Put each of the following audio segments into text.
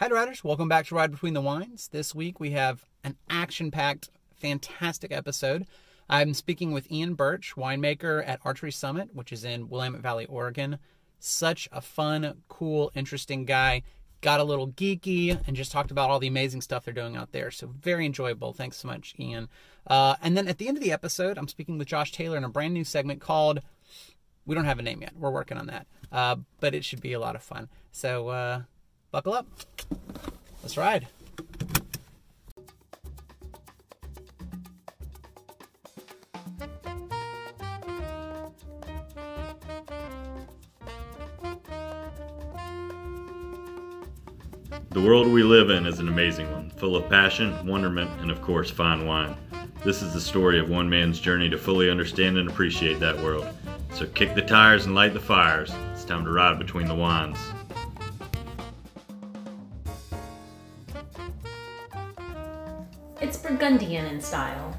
Hi, riders. Welcome back to Ride Between the Wines. This week we have an action packed, fantastic episode. I'm speaking with Ian Burch, winemaker at Archery Summit, which is in Willamette Valley, Oregon. Such a fun, cool, interesting guy. Got a little geeky and just talked about all the amazing stuff they're doing out there. So, very enjoyable. Thanks so much, Ian. Uh, and then at the end of the episode, I'm speaking with Josh Taylor in a brand new segment called We Don't Have a Name Yet. We're working on that. Uh, but it should be a lot of fun. So, uh, buckle up. Let's ride. The world we live in is an amazing one, full of passion, wonderment, and of course, fine wine. This is the story of one man's journey to fully understand and appreciate that world. So kick the tires and light the fires. It's time to ride between the wines. Burgundian in style.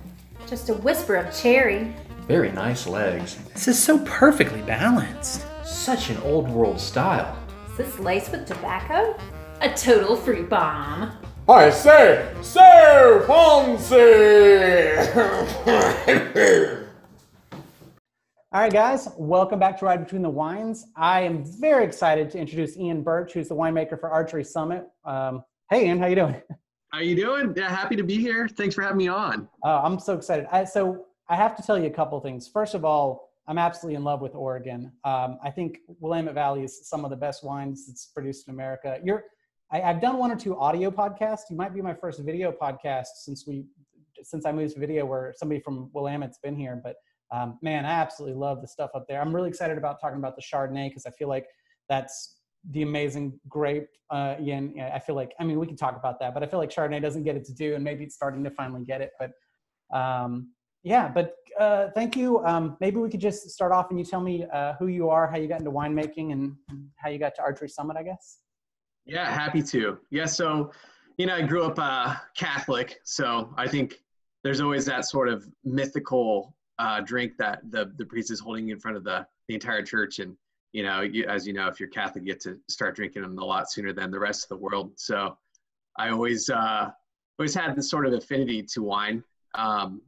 Just a whisper of cherry. Very nice legs. This is so perfectly balanced. Such an old world style. Is this laced with tobacco? A total fruit bomb. I say, Sir Fonzie! All right, guys, welcome back to Ride Between the Wines. I am very excited to introduce Ian Burch, who's the winemaker for Archery Summit. Um, hey, Ian, how you doing? How you doing? Yeah, happy to be here. Thanks for having me on. Uh, I'm so excited. I, so I have to tell you a couple things. First of all, I'm absolutely in love with Oregon. Um, I think Willamette Valley is some of the best wines that's produced in America. You're, I, I've done one or two audio podcasts. You might be my first video podcast since we, since I moved to video, where somebody from Willamette's been here. But um, man, I absolutely love the stuff up there. I'm really excited about talking about the Chardonnay because I feel like that's the amazing grape. Uh, yeah, I feel like, I mean, we can talk about that, but I feel like Chardonnay doesn't get it to do, and maybe it's starting to finally get it. But um, yeah, but uh, thank you. Um, maybe we could just start off and you tell me uh, who you are, how you got into winemaking, and how you got to Archery Summit, I guess. Yeah, happy to. Yeah, so you know, I grew up uh, Catholic, so I think there's always that sort of mythical uh, drink that the the priest is holding in front of the the entire church, and you know, you, as you know, if you're Catholic, you get to start drinking them a lot sooner than the rest of the world. So I always uh, always had this sort of affinity to wine. Um,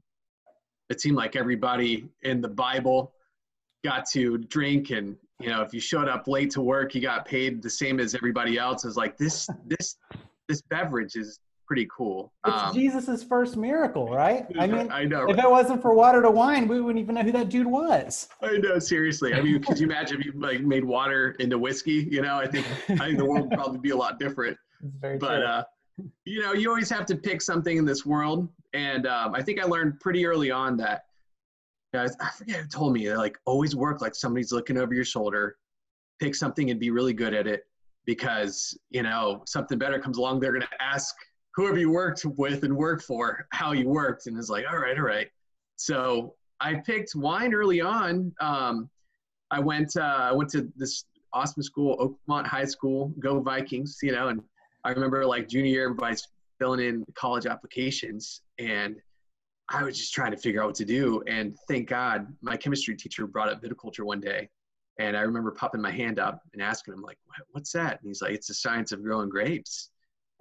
it seemed like everybody in the Bible got to drink, and you know, if you showed up late to work, you got paid the same as everybody else. It's like this this this beverage is pretty cool. It's Um, Jesus's first miracle, right? I mean, I know. if it wasn't for water to wine, we wouldn't even know who that dude was. I know, seriously. I mean, could you imagine if you like made water into whiskey? You know, I think I think the world would probably be a lot different. It's very But true. uh, you know, you always have to pick something in this world, and um, I think I learned pretty early on that. You know, I forget who told me like always work like somebody's looking over your shoulder. Pick something and be really good at it, because you know something better comes along. They're gonna ask whoever you worked with and worked for how you worked, and it's like, all right, all right. So I picked wine early on. Um, I went uh, I went to this awesome school, Oakmont High School. Go Vikings! You know, and I remember like junior year, everybody's filling in college applications, and I was just trying to figure out what to do. And thank God, my chemistry teacher brought up viticulture one day, and I remember popping my hand up and asking him like, "What's that?" And he's like, "It's the science of growing grapes,"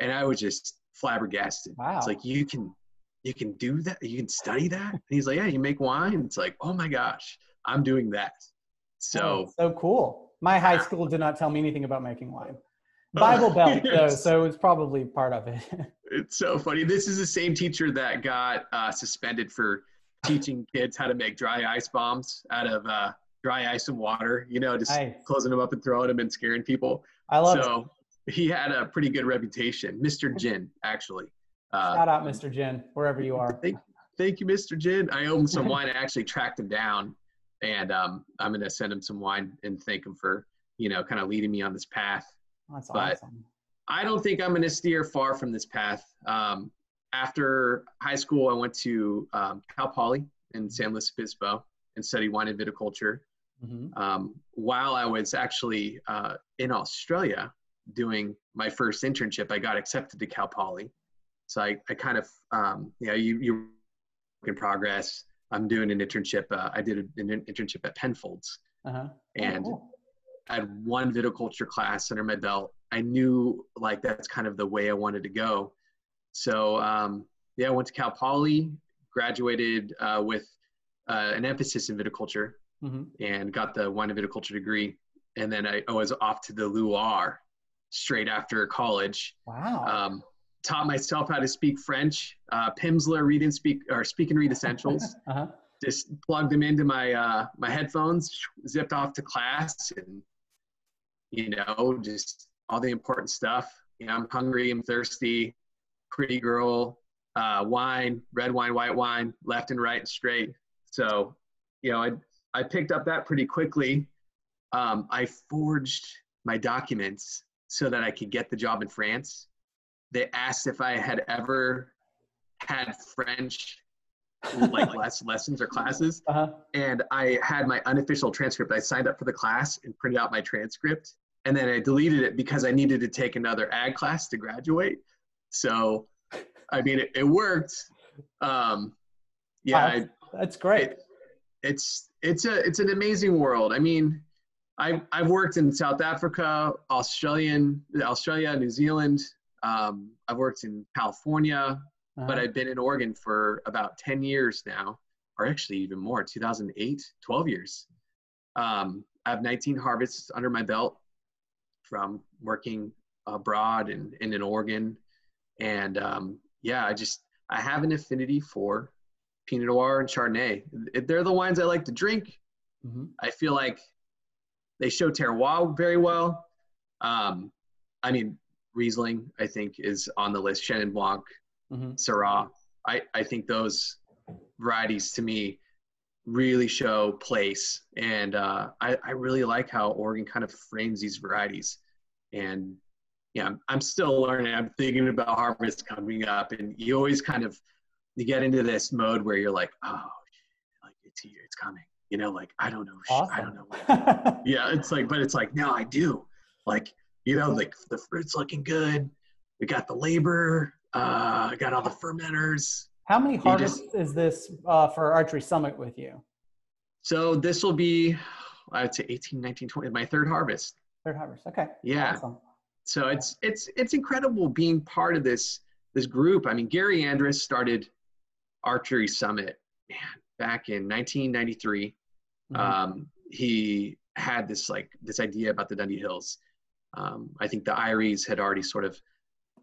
and I was just flabbergasted. Wow. It's like you can you can do that you can study that and he's like yeah you make wine it's like oh my gosh i'm doing that so Oh, so cool. My high school did not tell me anything about making wine. Bible Belt, though, so it's probably part of it. it's so funny this is the same teacher that got uh, suspended for teaching kids how to make dry ice bombs out of uh, dry ice and water you know just Nice. closing them up and throwing them and scaring people I love it. He had a pretty good reputation mr jin actually uh, Shout out, Mr. Jin, wherever you are. Thank, thank you, Mr. Jin. I owe him some wine. I actually tracked him down, and um, I'm gonna send him some wine and thank him for you know kind of leading me on this path. That's but- awesome. I don't think I'm gonna steer far from this path. Um, after high school, I went to um, Cal Poly in San Luis Obispo and studied wine and viticulture. Mhm. Um, while I was actually uh, in Australia doing my first internship, I got accepted to Cal Poly. So I, I kind of, um, you know, you, you work in progress. I'm doing an internship. Uh, I did an internship at Penfolds Uh-huh. Oh, and cool. I had one viticulture class under my belt I knew like that's kind of the way I wanted to go. So um, yeah, I went to Cal Poly, graduated uh, with uh, an emphasis in viticulture, hmm and got the wine and viticulture degree. And then I, I was off to the Loire straight after college. Wow. Um, taught myself how to speak French. Uh, Pimsleur read and speak or speak and read essentials. uh-huh. Just plugged them into my uh, my headphones, zipped off to class, and you know, just all the important stuff. You know, I'm hungry, I'm thirsty, pretty girl, uh, wine, red wine, white wine, left and right and straight. So, you know, I I picked up that pretty quickly. Um, I forged my documents so that I could get the job in France. They asked if I had ever had French like less lessons or classes Uh-huh. and I had my unofficial transcript. I signed up for the class and printed out my transcript, and then I deleted it because I needed to take another ag class to graduate. So, I mean, it, it worked. Um, yeah, Wow. I, That's great. it, it's it's a it's an amazing world. I mean, I've I've worked in South Africa, Australian, Australia, New Zealand. Um, I've worked in California, but Uh-huh. I've been in Oregon for about 10 years now, or actually even more, 2008, 12 years. Um, I have 19 harvests under my belt from working abroad and, and in Oregon. And um, yeah, I just, I have an affinity for Pinot Noir and Chardonnay. They're the wines I like to drink. Mhm. I feel like they show terroir very well. Um, I mean, Riesling, I think, is on the list. Chenin Blanc, Mhm. Syrah. I, I think those varieties to me really show place. And uh, I, I really like how Oregon kind of frames these varieties. And yeah, I'm, I'm still learning. I'm thinking about harvest coming up. And you always kind of, you get into this mode where you're like, oh, like it's here, it's coming. You know, like, I don't know. sh- I don't know. yeah it's like but it's like no i do like you know like the fruit's looking good we got the labor uh got all the fermenters How many just- harvests is this uh, for Archery Summit with you? so this will be i'd say 18 19 20 my third harvest Third harvest. Okay. Yeah. Awesome. so it's it's it's incredible being part of this this group i mean gary andrus started archery summit man, back in 1993 Mhm. um, he had this like this idea about the Dundee Hills. Um, I think the Iries had already sort of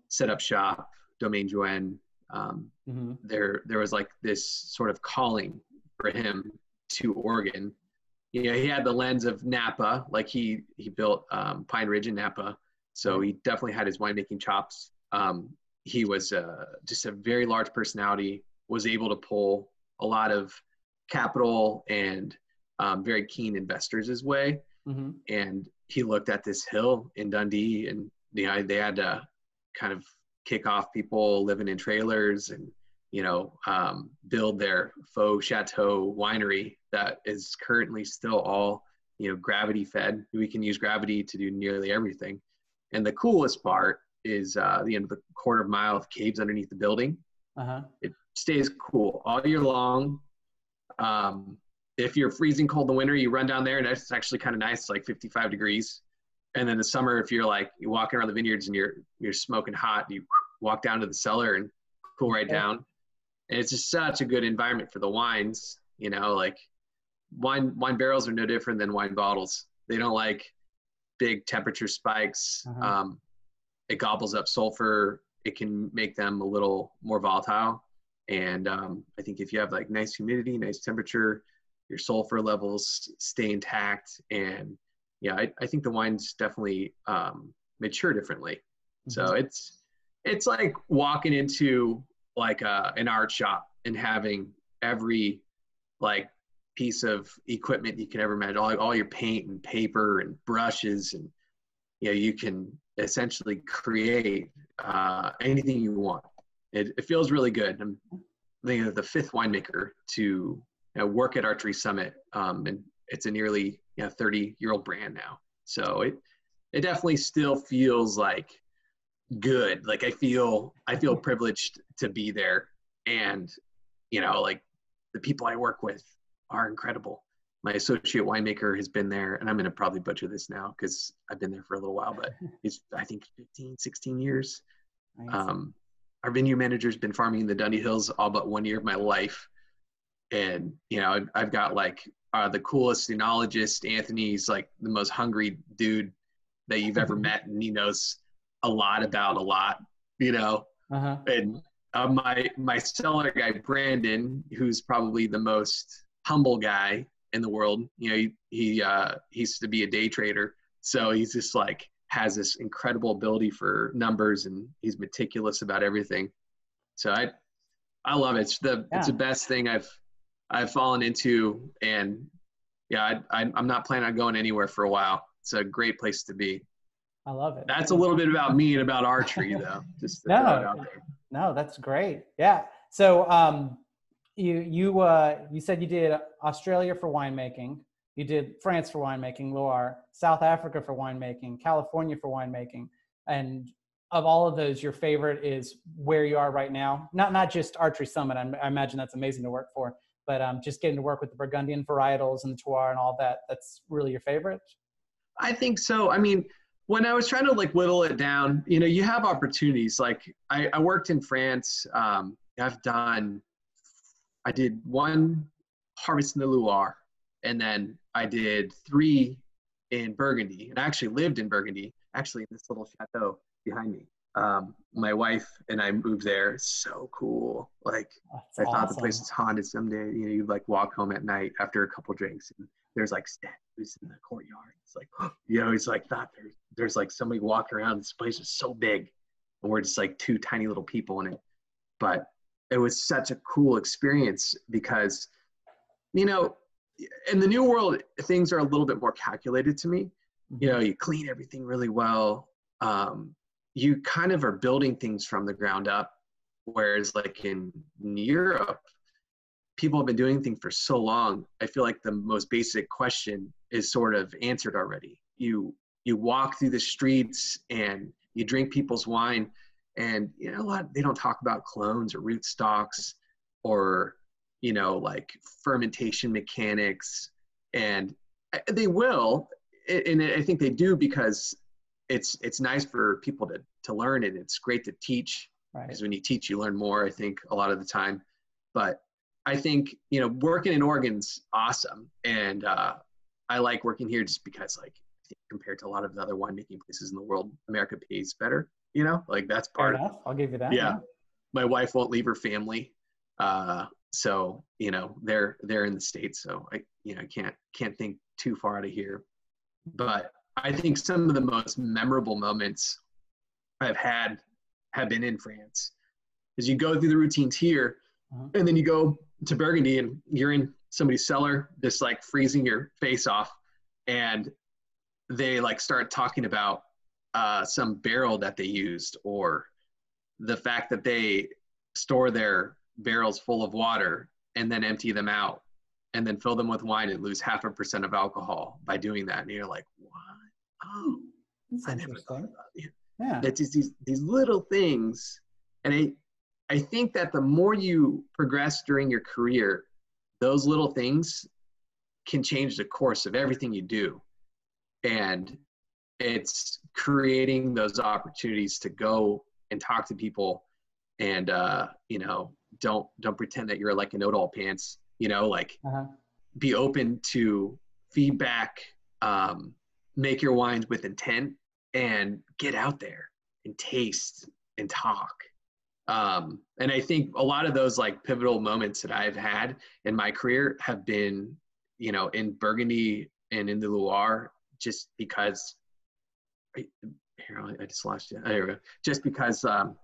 set up shop, Domaine Drouhin. Um, Mhm. there, there was like this sort of calling for him to Oregon. You know, he had the lens of Napa, like he he built um, Pine Ridge in Napa, so he definitely had his winemaking chops. Um, he was uh, just a very large personality, was able to pull a lot of capital and um, very keen investors his way. Mhm. And he looked at this hill in Dundee, and you know they had to kind of kick off people living in trailers and you know um, build their faux chateau winery that is currently still all you know gravity fed. We can use gravity to do nearly everything. And the coolest part is uh, the end of the quarter of mile of caves underneath the building Uh-huh. it stays cool all year long. Um, if you're freezing cold in the winter, you run down there and it's actually kind of nice, like 55 degrees. And then the summer, if you're like you're walking around the vineyards and you're you're smoking hot, you walk down to the cellar and cool right Yeah. down. And it's just such a good environment for the wines. You know, like wine wine barrels are no different than wine bottles. They don't like big temperature spikes. Uh-huh. Um, it gobbles up sulfur. It can make them a little more volatile. And um, I think if you have like nice humidity, nice temperature, your sulfur levels stay intact. And yeah, I, I think the wines definitely um, mature differently. So it's it's like walking into like a, an art shop and having every like piece of equipment you can ever imagine, all, all your paint and paper and brushes, and you know you can essentially create uh, anything you want. It, it feels really good. I'm the the fifth winemaker to you know, work at Archery Summit, um, and it's a nearly you know, 30 year old brand now. So it it definitely still feels like good. Like I feel I feel privileged to be there, and you know like the people I work with are incredible. my associate winemaker has been there, and I'm going to probably butcher this now because I've been there for a little while, but he's, I think, 15, 16 years. Nice. Um, our vineyard manager's been farming in the Dundee Hills all but one year of my life. And, you know, I've, I've got like uh, the coolest enologist. Anthony's like the most hungry dude that you've ever met. And he knows a lot about a lot, you know, uh-huh. and uh, my, my cellar guy, Brandon, who's probably the most humble guy in the world, you know, he, he, uh, he used to be a day trader. So he's just like, has this incredible ability for numbers and he's meticulous about everything. So I I love it. It's the Yeah. it's the best thing I've I've fallen into and yeah, I, I I'm not planning on going anywhere for a while. It's a great place to be. I love it. That's a little bit about me and about archery though. Just No. out there. No, that's great. Yeah. So um, you you uh, you said you did Australia for winemaking. You did France for winemaking, Loire, South Africa for winemaking, California for winemaking, and of all of those, your favorite is where you are right now. Not not just Archery Summit. I, I imagine that's amazing to work for, but um, just getting to work with the Burgundian varietals and the Terroir and all that. That's really your favorite. I think so. I mean, when I was trying to like whittle it down, you know, you have opportunities. Like I, I worked in France. Um, I've done, I did one harvest in the Loire, and then I did three in Burgundy, and I actually lived in Burgundy, actually in this little chateau behind me. Um, my wife and I moved there. It's so cool. Like That's I thought the place was haunted someday. You know, you like walk home at night after a couple drinks, and there's like statues in the courtyard. It's like, you know, it's like that. There's there's like somebody walking around. This place is so big, and we're just like two tiny little people in it. But it was such a cool experience because, you know, in the new world, things are a little bit more calculated to me. You know, you clean everything really well. Um, you kind of are building things from the ground up whereas like in europe people have been doing things for so long i feel like the most basic question is sort of answered already. You you walk through the streets and you drink people's wine and you know a lot they don't talk about clones or root stocks or you know like fermentation mechanics and uh, they will and i think they do because it's it's nice for people to to learn and it's great to teach Right. because when you teach you learn more i think a lot of the time but i think you know working in oregon's awesome and uh, i like working here just because like compared to a lot of the other winemaking places in the world america pays better you know like that's part of enough. I'll give you that. yeah my wife won't leave her family uh, so you know they're they're in the states so i you know i can't can't think too far out of here but i think some of the most memorable moments i've had have been in france As you go through the routines here Uh-huh. and then you go to burgundy and you're in somebody's cellar just like freezing your face off and they like start talking about uh, some barrel that they used or the fact that they store their barrels full of water and then empty them out and then fill them with wine and lose half a percent of alcohol by doing that and you're like what oh That's i never thought about it Yeah. it's just these these little things and i i think that the more you progress during your career those little things can change the course of everything you do and it's creating those opportunities to go and talk to people and uh you know don't don't pretend that you're like a know-it-all pants you know like Uh-huh. be open to feedback um make your wines with intent and get out there and taste and talk um and i think a lot of those like pivotal moments that i've had in my career have been you know in burgundy and in the loire just because here I just lost you. There we go. Just because um,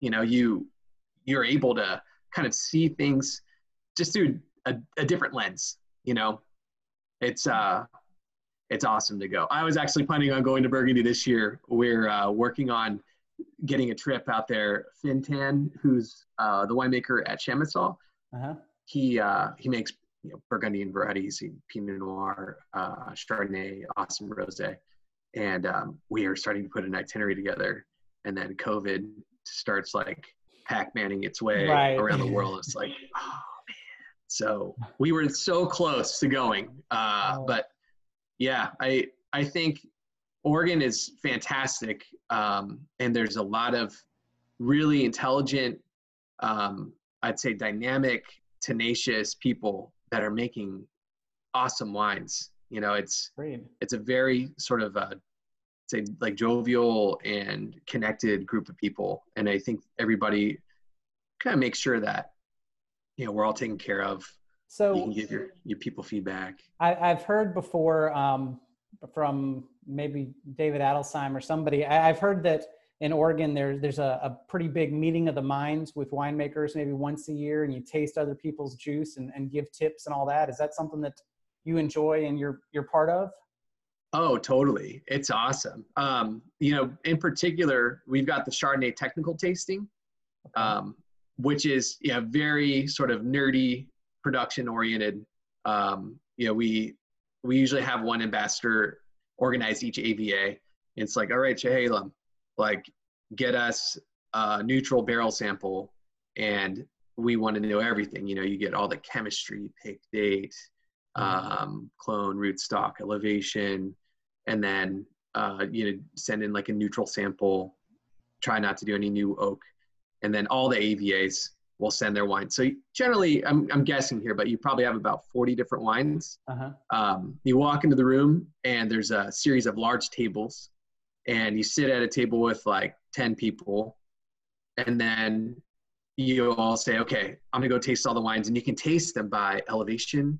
you know you you're able to kind of see things just through a, a different lens. You know, it's uh it's awesome to go. I was actually planning on going to Burgundy this year. We're uh, working on getting a trip out there. Fintan, who's uh, the winemaker at Chamisal, Uh-huh. he uh, he makes you know, Burgundian varieties, Pinot Noir, uh, Chardonnay, awesome rosé, and um, we are starting to put an itinerary together. And then COVID starts like Pac-Manning its way Right. around the world. It's like, oh man, So we were so close to going. Uh, Oh. but yeah, I I think Oregon is fantastic, um, and there's a lot of really intelligent, um, I'd say dynamic, tenacious people that are making awesome wines. You know, it's Agreed. it's a very sort of a, say like jovial and connected group of people and i think everybody kind of makes sure that you know we're all taken care of So you can give your your people feedback I, I've heard before um, from maybe David Adelsheim or somebody. I, I've heard that in Oregon there's there's a, a pretty big meeting of the minds with winemakers maybe once a year, and you taste other people's juice and, and give tips and all that. Is that something that you enjoy and you're you're part of? oh totally it's awesome um you know in particular we've got the chardonnay technical tasting Okay. um, which is yeah very sort of nerdy production oriented um, you know we we usually have one ambassador organize each ava it's like all right Chehalem, like get us a neutral barrel sample and we want to know everything. You know you get all the chemistry pick date um, clone rootstock elevation and then uh, you know send in like a neutral sample try not to do any new oak and then all the avas will send their wine so generally i'm, I'm guessing here but you probably have about 40 different wines Uh-huh. um, you walk into the room and there's a series of large tables and you sit at a table with like 10 people and then you all say okay i'm going to go taste all the wines and you can taste them by elevation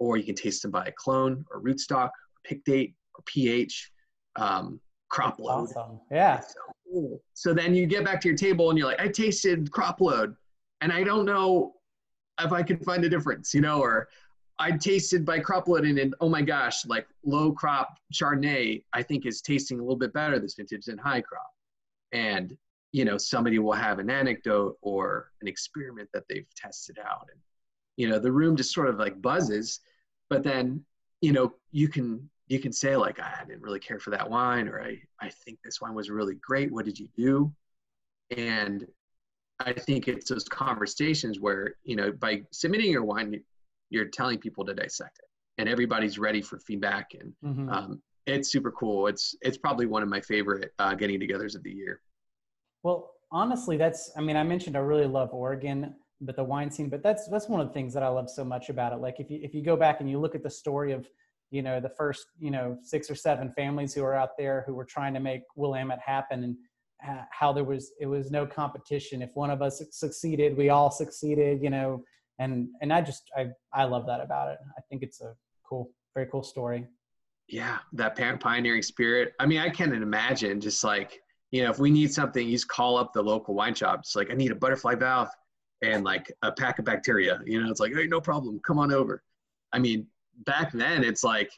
or you can taste them by clone or rootstock or pick date or ph um, crop load Awesome. Yeah. so cool. So then you get back to your table and you're like, I tasted crop load and I don't know if I could find a difference, you know, or I tasted by crop loading and oh my gosh, like low crop Chardonnay, I think is tasting a little bit better this vintage than high crop. And, you know, somebody will have an anecdote or an experiment that they've tested out. And, you know, the room just sort of like buzzes, but then, you know, you can you can say like ah, i didn't really care for that wine or i i think this wine was really great what did you do and i think it's those conversations where you know by submitting your wine you're telling people to dissect it and everybody's ready for feedback and Mhm. um, it's super cool it's it's probably one of my favorite uh, getting togethers of the year Well, honestly, that's I mean, I mentioned I really love Oregon, but the wine scene, but that's that's one of the things that I love so much about it. Like if you if you go back and you look at the story of, you know, the first, you know, six or seven families who are out there who were trying to make Willamette happen and how there was it was no competition. If one of us succeeded, we all succeeded, you know, and and I just I I love that about it. I think it's a cool, very cool story. yeah that pioneering spirit i mean i can't imagine just like you know if we need something you just call up the local wine shop it's like i need a butterfly valve and like a pack of bacteria you know it's like hey no problem come on over i mean back then it's like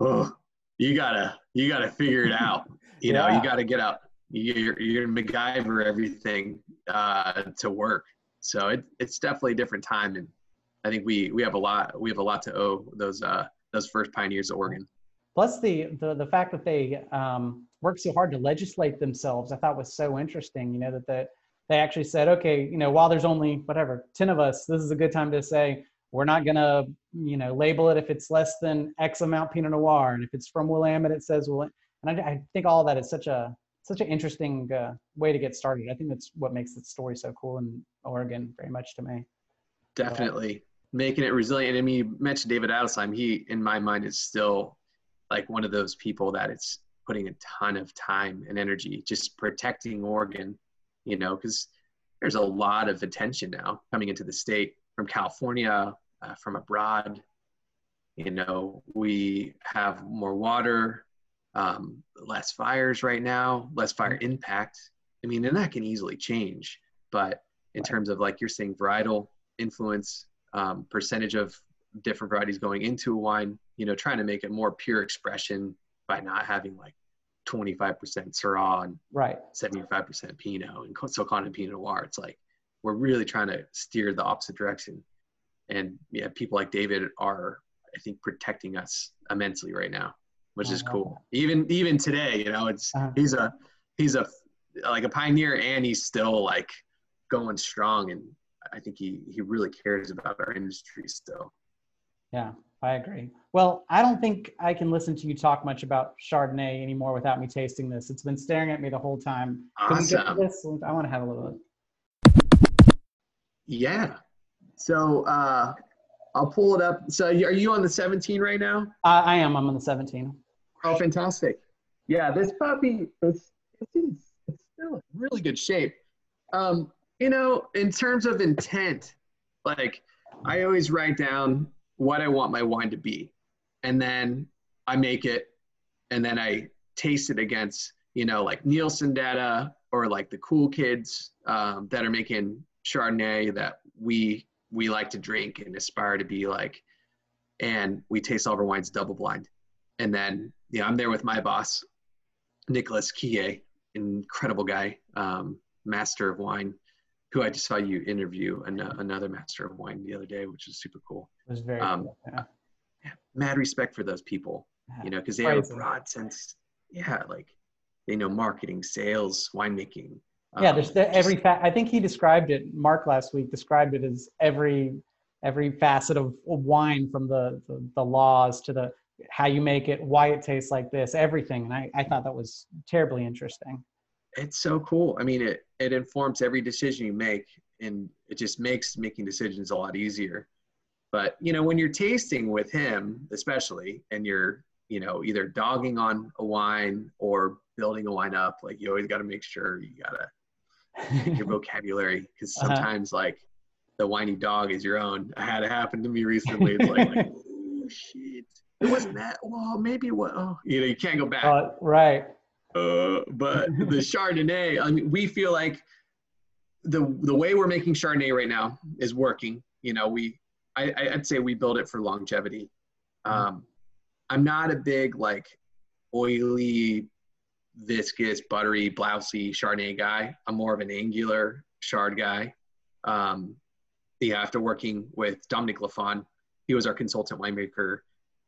oh you gotta you gotta figure it out you know Yeah. you gotta get out you're, you're gonna MacGyver everything uh, to work so it, it's definitely a different time and i think we we have a lot we have a lot to owe those uh those first pioneers of oregon Plus the the, the fact that they um, worked so hard to legislate themselves, I thought was so interesting. You know that that they actually said, okay, you know, while there's only whatever ten of us, this is a good time to say we're not gonna you know label it if it's less than X amount Pinot Noir, and if it's from Willamette, it says Willamette. And I, I think all that is such a such an interesting uh, way to get started. I think that's what makes the story so cool in Oregon, very much to me. Definitely making it resilient. I mean, you mentioned David Adelsheim. He, in my mind, is still like one of those people that it's putting a ton of time and energy just protecting Oregon, you know, because there's a lot of attention now coming into the state from California, uh, from abroad. You know, we have more water, um, less fires right now, less fire impact. I mean, and that can easily change. But in terms of like you're saying, varietal influence, um, percentage of different varieties going into a wine, you know, trying to make it more pure expression by not having like 25% Syrah and Right. 75% Pinot and Silcon and Pinot Noir. It's like we're really trying to steer the opposite direction. And yeah, people like David are, I think, protecting us immensely right now, which is cool. Even even today, you know, it's Uh-huh. he's a he's a like a pioneer and he's still like going strong and I think he he really cares about our industry still. Yeah, I agree. Well, I don't think I can listen to you talk much about Chardonnay anymore without me tasting this. It's been staring at me the whole time. Can we get to Awesome. this? I want to have a little. Yeah. So uh, I'll pull it up. So are you on the 17 right now? I, I am. I'm on the 17. Oh, fantastic. Yeah, this puppy it's, in- it's still in really good shape. Um, you know, in terms of intent, like I always write down what I want my wine to be, and then I make it, and then I taste it against, you know, like Nielsen data or like the cool kids um, that are making Chardonnay that we we like to drink and aspire to be like, and we taste all of our wines double blind, and then yeah, I'm there with my boss, Nicholas Quillé, incredible guy, um, master of wine, who I just saw you interview an- another master of wine the other day, which is super cool. It was very Um, cool. Yeah. Mad respect for those people, Yeah. you know, because they have a broad sense. Yeah, like they know marketing, sales, winemaking. yeah um, there's the, every fa- i think he described it mark last week described it as every every facet of wine from the the, the laws to the how you make it why it tastes like this everything and i, I thought that was terribly interesting it's so cool. I mean, it it informs every decision you make, and it just makes making decisions a lot easier. But you know, when you're tasting with him, especially, and you're you know either dogging on a wine or building a wine up, like you always got to make sure you gotta your vocabulary because Uh-huh. sometimes like the whiny dog is your own. I had it happen to me recently. It's like, like oh shit, it wasn't that. Well, maybe what? Oh, you know, you can't go back uh, right uh, but the Chardonnay, I mean, we feel like the the way we're making Chardonnay right now is working. You know, we I, I- I'd say we build it for longevity. Um, I'm not a big like oily, viscous, buttery, blousy Chardonnay guy. I'm more of an angular Chard guy. Um, yeah, after working with Dominique Lafon, he was our consultant winemaker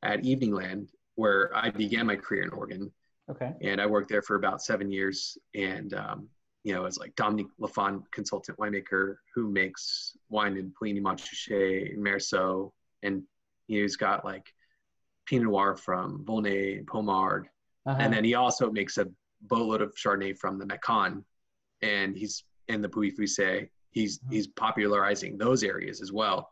at Evening Land, where I began my career in Oregon okay and I worked there for about seven years. And um, you know, it's like Dominique Lafon, consultant winemaker, who makes wine in Puligny Montrachet and Meursault, and he's got like Pinot Noir from Volnay and Pommard, uh-huh. and then he also makes a boatload of Chardonnay from the Macon, and he's in the Pouilly Fuissé. He's he's popularizing those areas as well.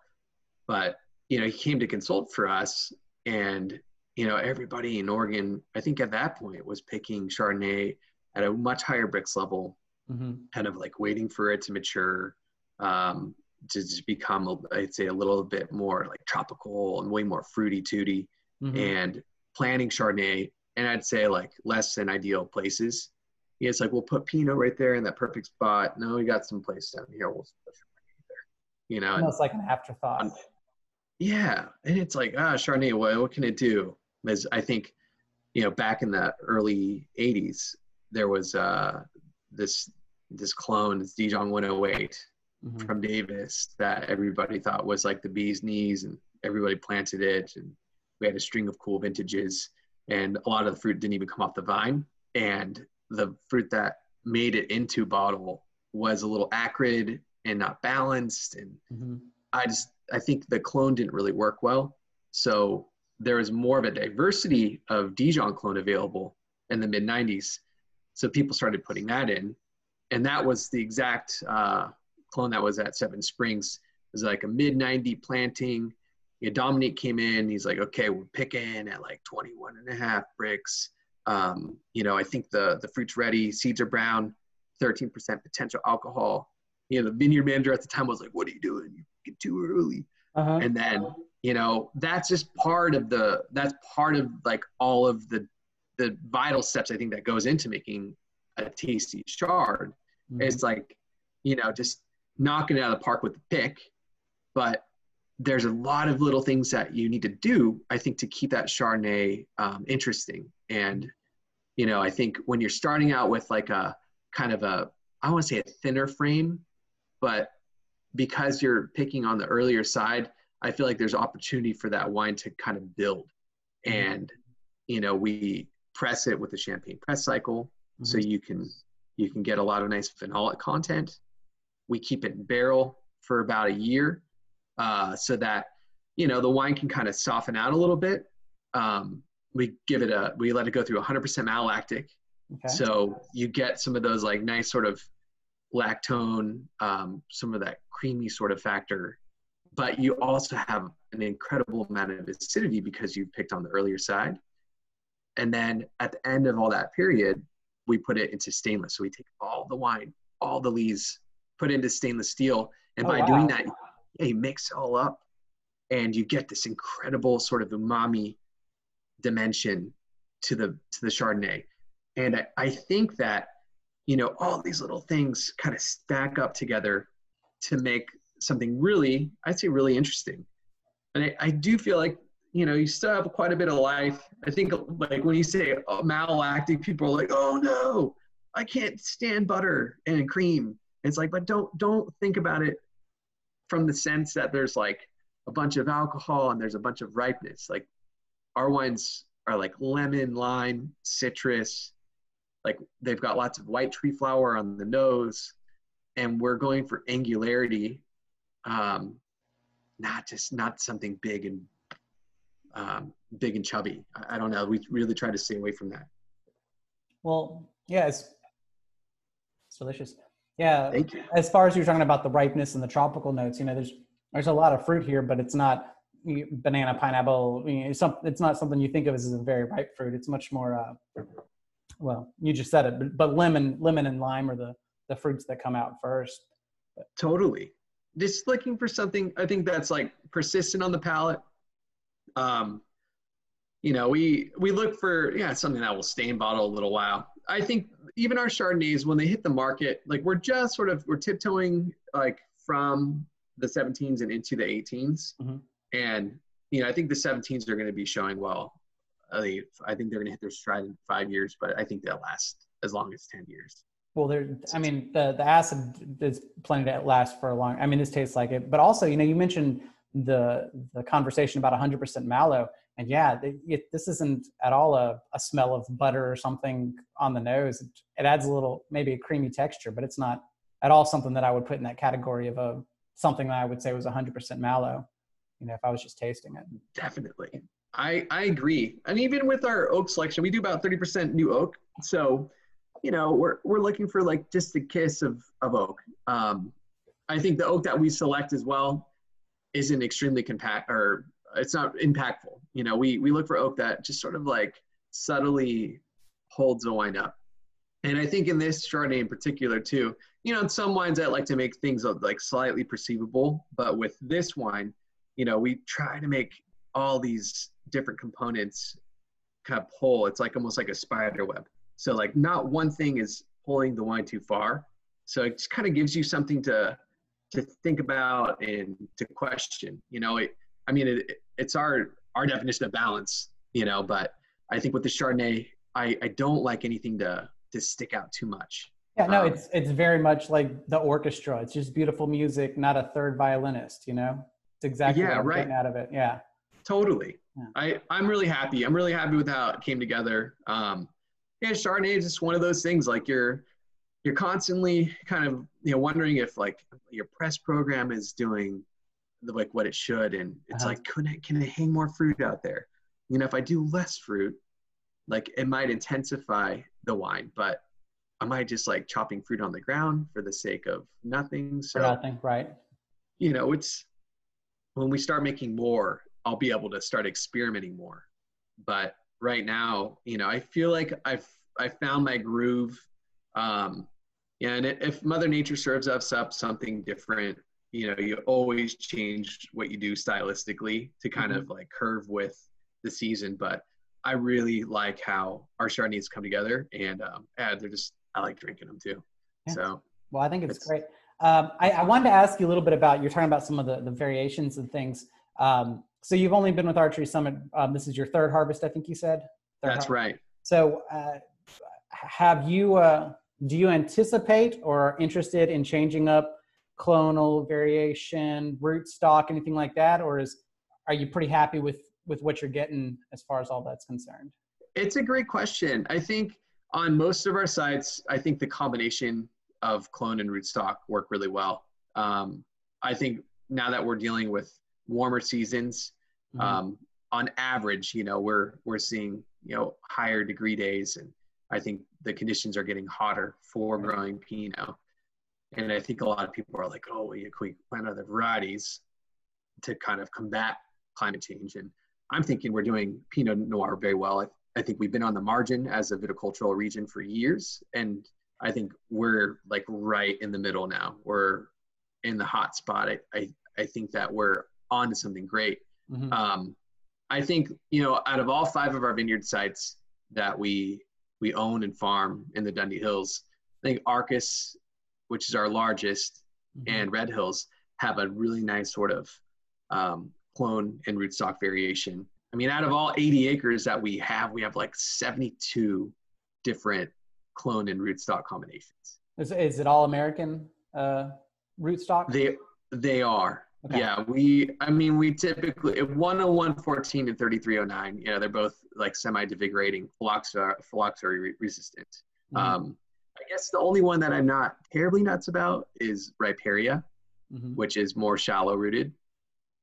But you know, he came to consult for us, and you know, everybody in Oregon, I think at that point was picking Chardonnay at a much higher Brix level, hmm kind of like waiting for it to mature, um, to just become, I'd say, a little bit more like tropical and way more fruity tooty hmm and planting Chardonnay, and I'd say like less than ideal places. Yeah, it's like we'll put Pinot right there in that perfect spot. No, we got some place down here. We'll put Chardonnay there. You know, and- almost like an afterthought yeah, and it's like ah, Chardonnay. What, what can it do? As I think, you know, back in the early '80s, there was uh, this this clone, this Dijon 108 Mhm. from Davis that everybody thought was like the bee's knees, and everybody planted it, and we had a string of cool vintages, and a lot of the fruit didn't even come off the vine, and the fruit that made it into bottle was a little acrid and not balanced, and Mhm. I just I think the clone didn't really work well. So there was more of a diversity of Dijon clone available in the mid 90s. So people started putting that in, and that was the exact uh, clone that was at Seven Springs. It was like a mid 90 planting. Yeah, Dominique came in. He's like, okay, we're picking at like 21 and a half Brix. Um, you know, I think the the fruit's ready. Seeds are brown. 13% potential alcohol. You know, the vineyard manager at the time was like, "What are you doing? You too early." Uh-huh. And then, you know, that's just part of the that's part of like all of the the vital steps I think that goes into making a tasty chard. Mhm. It's like, you know, just knocking it out of the park with the pick, but there's a lot of little things that you need to do, I think, to keep that Chardonnay um, interesting. And, you know, I think when you're starting out with like a kind of a, I want to say a thinner frame, but because you're picking on the earlier side, I feel like there's opportunity for that wine to kind of build. And, you know, we press it with the champagne press cycle so Mhm. you can you can get a lot of nice phenolic content. We keep it in barrel for about a year, uh, so that you know the wine can kind of soften out a little bit. Um, we give it a we let it go through 100% malolactic, Okay. so you get some of those like nice sort of lactone, um, some of that creamy sort of factor, but you also have an incredible amount of acidity because you've picked on the earlier side. And then at the end of all that period, we put it into stainless. So we take all the wine, all the lees, put it into stainless steel. And Oh, by wow. doing that, yeah, you mix it all up and you get this incredible sort of umami dimension to the to the Chardonnay. And I, I think that, you know, all these little things kind of stack up together to make something really, I'd say really interesting. And I, I do feel like, you know, you still have quite a bit of life. I think like when you say oh, malolactic, people are like, oh no, I can't stand butter and cream. It's like, but don't don't think about it from the sense that there's like a bunch of alcohol and there's a bunch of ripeness. Like our wines are like lemon, lime, citrus. Like they've got lots of white tree flower on the nose, and we're going for angularity, um, not just not something big and um, big and chubby. I, I don't know. We really try to stay away from that. Well, yeah, it's it's delicious. Yeah, Thank you. as far as you're talking about the ripeness and the tropical notes, you know, there's there's a lot of fruit here, but it's not banana, pineapple. You know, it's not something you think of as a very ripe fruit. It's much more. Uh, well, you just said it, but, but lemon, lemon and lime are the the fruits that come out first. Totally. Just looking for something, I think that's like persistent on the palate. Um, you know, we we look for yeah something that will stay in bottle a little while. I think even our Chardonnays when they hit the market, like we're just sort of we're tiptoeing like from the 17s and into the 18s, Mhm. and you know I think the 17s are going to be showing well. I think I think they're going to hit their stride in five years, but I think they'll last as long as 10 years. Well, there. I mean, the the acid is plenty to last for a long. I mean, this tastes like it. But also, you know, you mentioned the the conversation about 100% malo, and yeah, it, it, this isn't at all a, a smell of butter or something on the nose. It, it adds a little, maybe a creamy texture, but it's not at all something that I would put in that category of a something that I would say was 100% malo. You know, if I was just tasting it. Definitely. I, I agree. And even with our oak selection, we do about 30% new oak. So, you know, we're, we're looking for like just a kiss of, of oak. Um, I think the oak that we select as well isn't extremely compact or it's not impactful. You know, we, we look for oak that just sort of like subtly holds a wine up. And I think in this Chardonnay in particular too, you know, in some wines I like to make things like slightly perceivable, but with this wine, you know, we try to make all these different components kind of pull. It's like almost like a spider web. So like not one thing is pulling the wine too far. So it just kind of gives you something to to think about and to question. You know, it, I mean, it, it's our our definition of balance. You know, but I think with the Chardonnay, I I don't like anything to to stick out too much. Yeah, no, Um, it's it's very much like the orchestra. It's just beautiful music, not a third violinist. You know, it's exactly Yeah, what I'm right. getting out of it. Yeah. Totally. Yeah. I, I'm really happy. I'm really happy with how it came together. Um, yeah, Chardonnay is just one of those things. Like you're, you're constantly kind of you know wondering if like your press program is doing the, like what it should, and it's Uh-huh. like can I can I hang more fruit out there? You know, if I do less fruit, like it might intensify the wine, but am I just like chopping fruit on the ground for the sake of nothing? So For nothing, right? you know, it's when we start making more, I'll be able to start experimenting more. But right now, you know, I feel like I've I found my groove. Um, yeah, and if Mother Nature serves us up something different, you know, you always change what you do stylistically to kind of like curve with the season. But I really like how our Chardonnays come together, and um, yeah, they're just I like drinking them too. Yeah. So Well, I think it's, It's- great. Um, I, I wanted to ask you a little bit about you're talking about some of the, the variations and things. Um, so you've only been with Archery Summit. Um, this is your third harvest, I think you said. Third that's har- right. So uh, have you? Uh, do you anticipate or are interested in changing up clonal variation, root stock, anything like that, or is are you pretty happy with with what you're getting as far as all that's concerned? It's a great question. I think on most of our sites, I think the combination of clone and rootstock work really well. Um, I think now that we're dealing with warmer seasons, Mhm. um, on average, you know, we're we're seeing you know higher degree days, and I think the conditions are getting hotter for growing Pinot. And I think a lot of people are like, oh, well, can we plant other varieties to kind of combat climate change? And I'm thinking we're doing Pinot Noir very well. I, I think we've been on the margin as a viticultural region for years, and I think we're like right in the middle now. We're in the hot spot. I I, I think that we're on to something great. Mhm. Um, I think you know, out of all five of our vineyard sites that we we own and farm in the Dundee Hills, I think Arcus, which is our largest, Mhm. and Red Hills have a really nice sort of um, clone and rootstock variation. I mean, out of all 80 acres that we have, we have like 72 different clone and rootstock combinations. Is, is it all American uh, rootstock? They they are. Okay. Yeah, we. I mean, we typically 10114 and 3309. You know, they're both like semi-devigorating, phylloxera, phylloxera re- resistant. Mhm. Um, I guess the only one that I'm not terribly nuts about is Riparia, Mhm. which is more shallow rooted.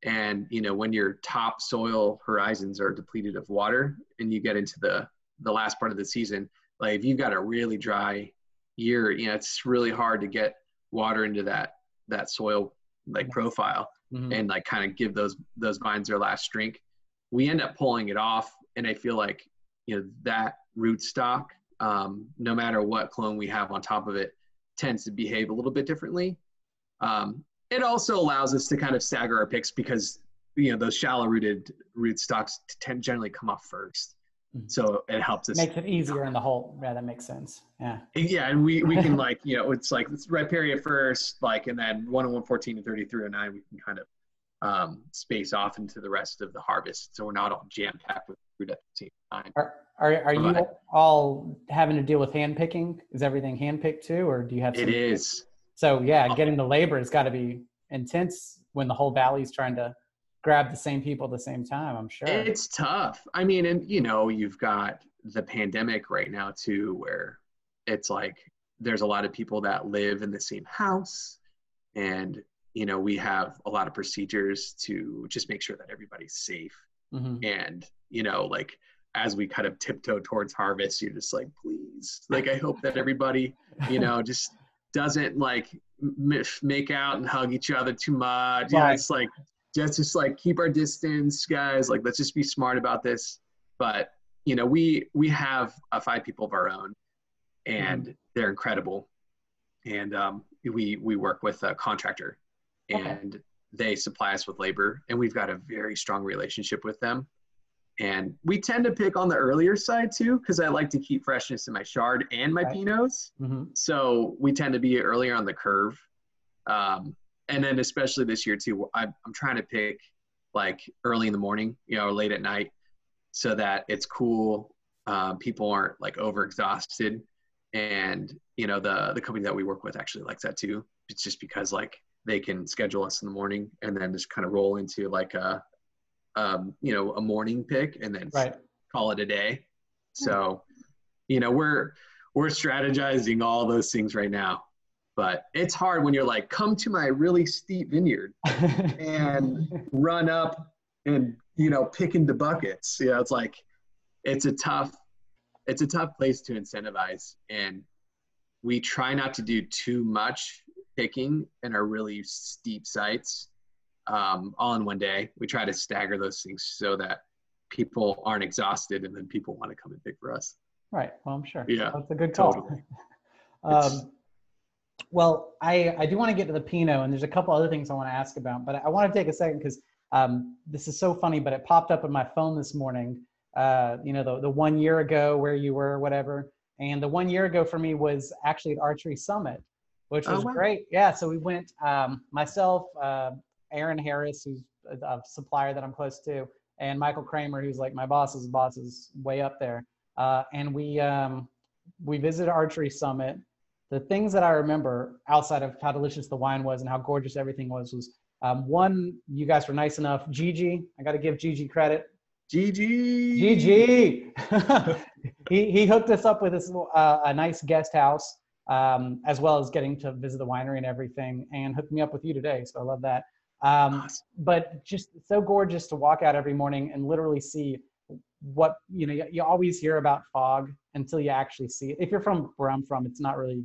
And you know, when your top soil horizons are depleted of water, and you get into the the last part of the season, like if you've got a really dry year, you know, it's really hard to get water into that that soil like profile Mhm. and like kind of give those those vines their last drink. We end up pulling it off, and I feel like you know that rootstock, um, no matter what clone we have on top of it, tends to behave a little bit differently. Um, it also allows us to kind of stagger our picks because you know those shallow rooted rootstocks tend generally come off first. So it helps us. Makes it easier in the whole Yeah, that makes sense. Yeah. Yeah, and we, we can like you know it's like it's Riparia first, like and then one on one fourteen and thirty three oh nine we can kind of um, space off into the rest of the harvest, so we're not all jam packed with fruit at the same time. Are are, are you all having to deal with hand picking? Is everything hand picked too, or do you have? It some- is. So yeah, getting the labor has got to be intense when the whole valley's trying to grab the same people at the same time. I'm sure. It's tough. I mean, and you know, you've got the pandemic right now too, where it's like there's a lot of people that live in the same house, and you know, we have a lot of procedures to just make sure that everybody's safe. Mhm. And you know, like as we kind of tiptoe towards harvest, you're just like, please, like I hope that everybody, you know, just doesn't like m- make out and hug each other too much. Yeah, Right. it's like just just like keep our distance, guys. Like let's just be smart about this. But you know, we we have uh, five people of our own, and they're incredible. And um, we we work with a contractor, Okay. and they supply us with labor, and we've got a very strong relationship with them. And we tend to pick on the earlier side too, because I like to keep freshness in my Chard and my Right. pinots. Mhm. So we tend to be earlier on the curve. Um, and then especially this year too, I'm, I'm trying to pick like early in the morning, you know, or late at night so that it's cool. Um, people aren't like overexhausted. And, you know, the, the company that we work with actually likes that too. It's just because like they can schedule us in the morning and then just kind of roll into like a, um, you know, a morning pick and then Right. call it a day. So, you know, we're we're strategizing all those things right now. But it's hard when you're like, come to my really steep vineyard and run up and you know pick into buckets. You know, it's like it's a tough it's a tough place to incentivize and we try not to do too much picking in our really steep sites um, all in one day. We try to stagger those things so that people aren't exhausted and then people want to come and pick for us. Right. Well, I'm sure. Yeah, That's a good call. totally. um, well, I, I do want to get to the Pinot, and there's a couple other things I want to ask about, but I want to take a second because um, this is so funny, but it popped up on my phone this morning. Uh, you know, the, the one year ago where you were, whatever. And the one year ago for me was actually at Archery Summit, which Oh, was wow. great. Yeah. So we went, um, myself, uh, Aaron Harris, who's a, a supplier that I'm close to, and Michael Kramer, who's like my boss's boss, is way up there. Uh, and we um, we visited Archery Summit. The things that I remember outside of how delicious the wine was and how gorgeous everything was was um, one, you guys were nice enough. Gigi, I got to give Gigi credit. GG. Gigi, he he hooked us up with this uh, a nice guest house um, as well as getting to visit the winery and everything, and hooked me up with you today. So I love that. Um, Awesome. but just so gorgeous to walk out every morning and literally see what you know. You, you always hear about fog until you actually see it. If you're from where I'm from, it's not really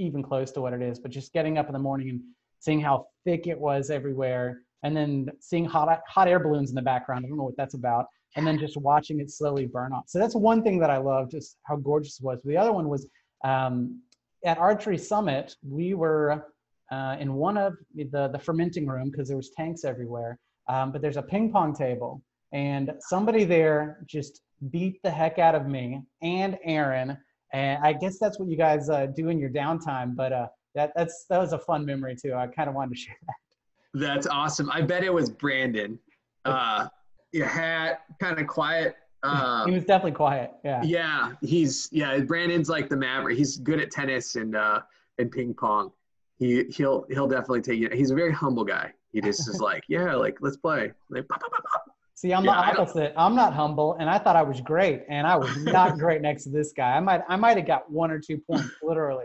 even close to what it is. But just getting up in the morning and seeing how thick it was everywhere, and then seeing hot hot air balloons in the background. I don't know what that's about. And then just watching it slowly burn off. So that's one thing that I love, just how gorgeous it was. The other one was um, at Archery Summit. We were uh, in one of the the fermenting room because there was tanks everywhere. Um, but there's a ping pong table, and somebody there just beat the heck out of me and Aaron. And I guess that's what you guys uh, do in your downtime. But uh, that that's that was a fun memory too. I kind of wanted to share that. That's awesome. I bet it was Brandon. Uh, your hat, kind of quiet. he Um, was definitely quiet. Yeah. yeah, he's yeah. Brandon's like the maverick. He's good at tennis and uh, and ping pong. He he'll he'll definitely take it. He's a very humble guy. He just is like, yeah, like let's play. Like, pop, pop, pop. See, I'm Yeah, the opposite. I'm not humble, and I thought I was great, and I was not great next to this guy. I might I might have got one or two points, literally.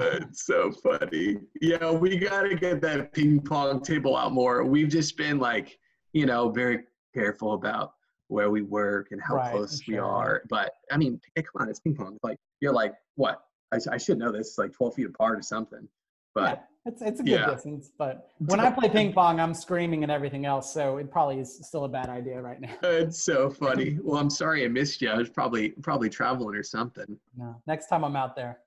It's so funny. Yeah, we got to get that ping pong table out more. We've just been like, you know, very careful about where we work and how Right, close we sure. are. But I mean, hey, come on, it's ping pong. Like, you're like, what? I, I should know this. It's like 12 feet apart or something. But it's it's a good yeah. distance, but when I play ping pong, I'm screaming and everything else, so it probably is still a bad idea right now. it's so funny. Well, I'm sorry I missed you. I was probably probably traveling or something. No, next time I'm out there.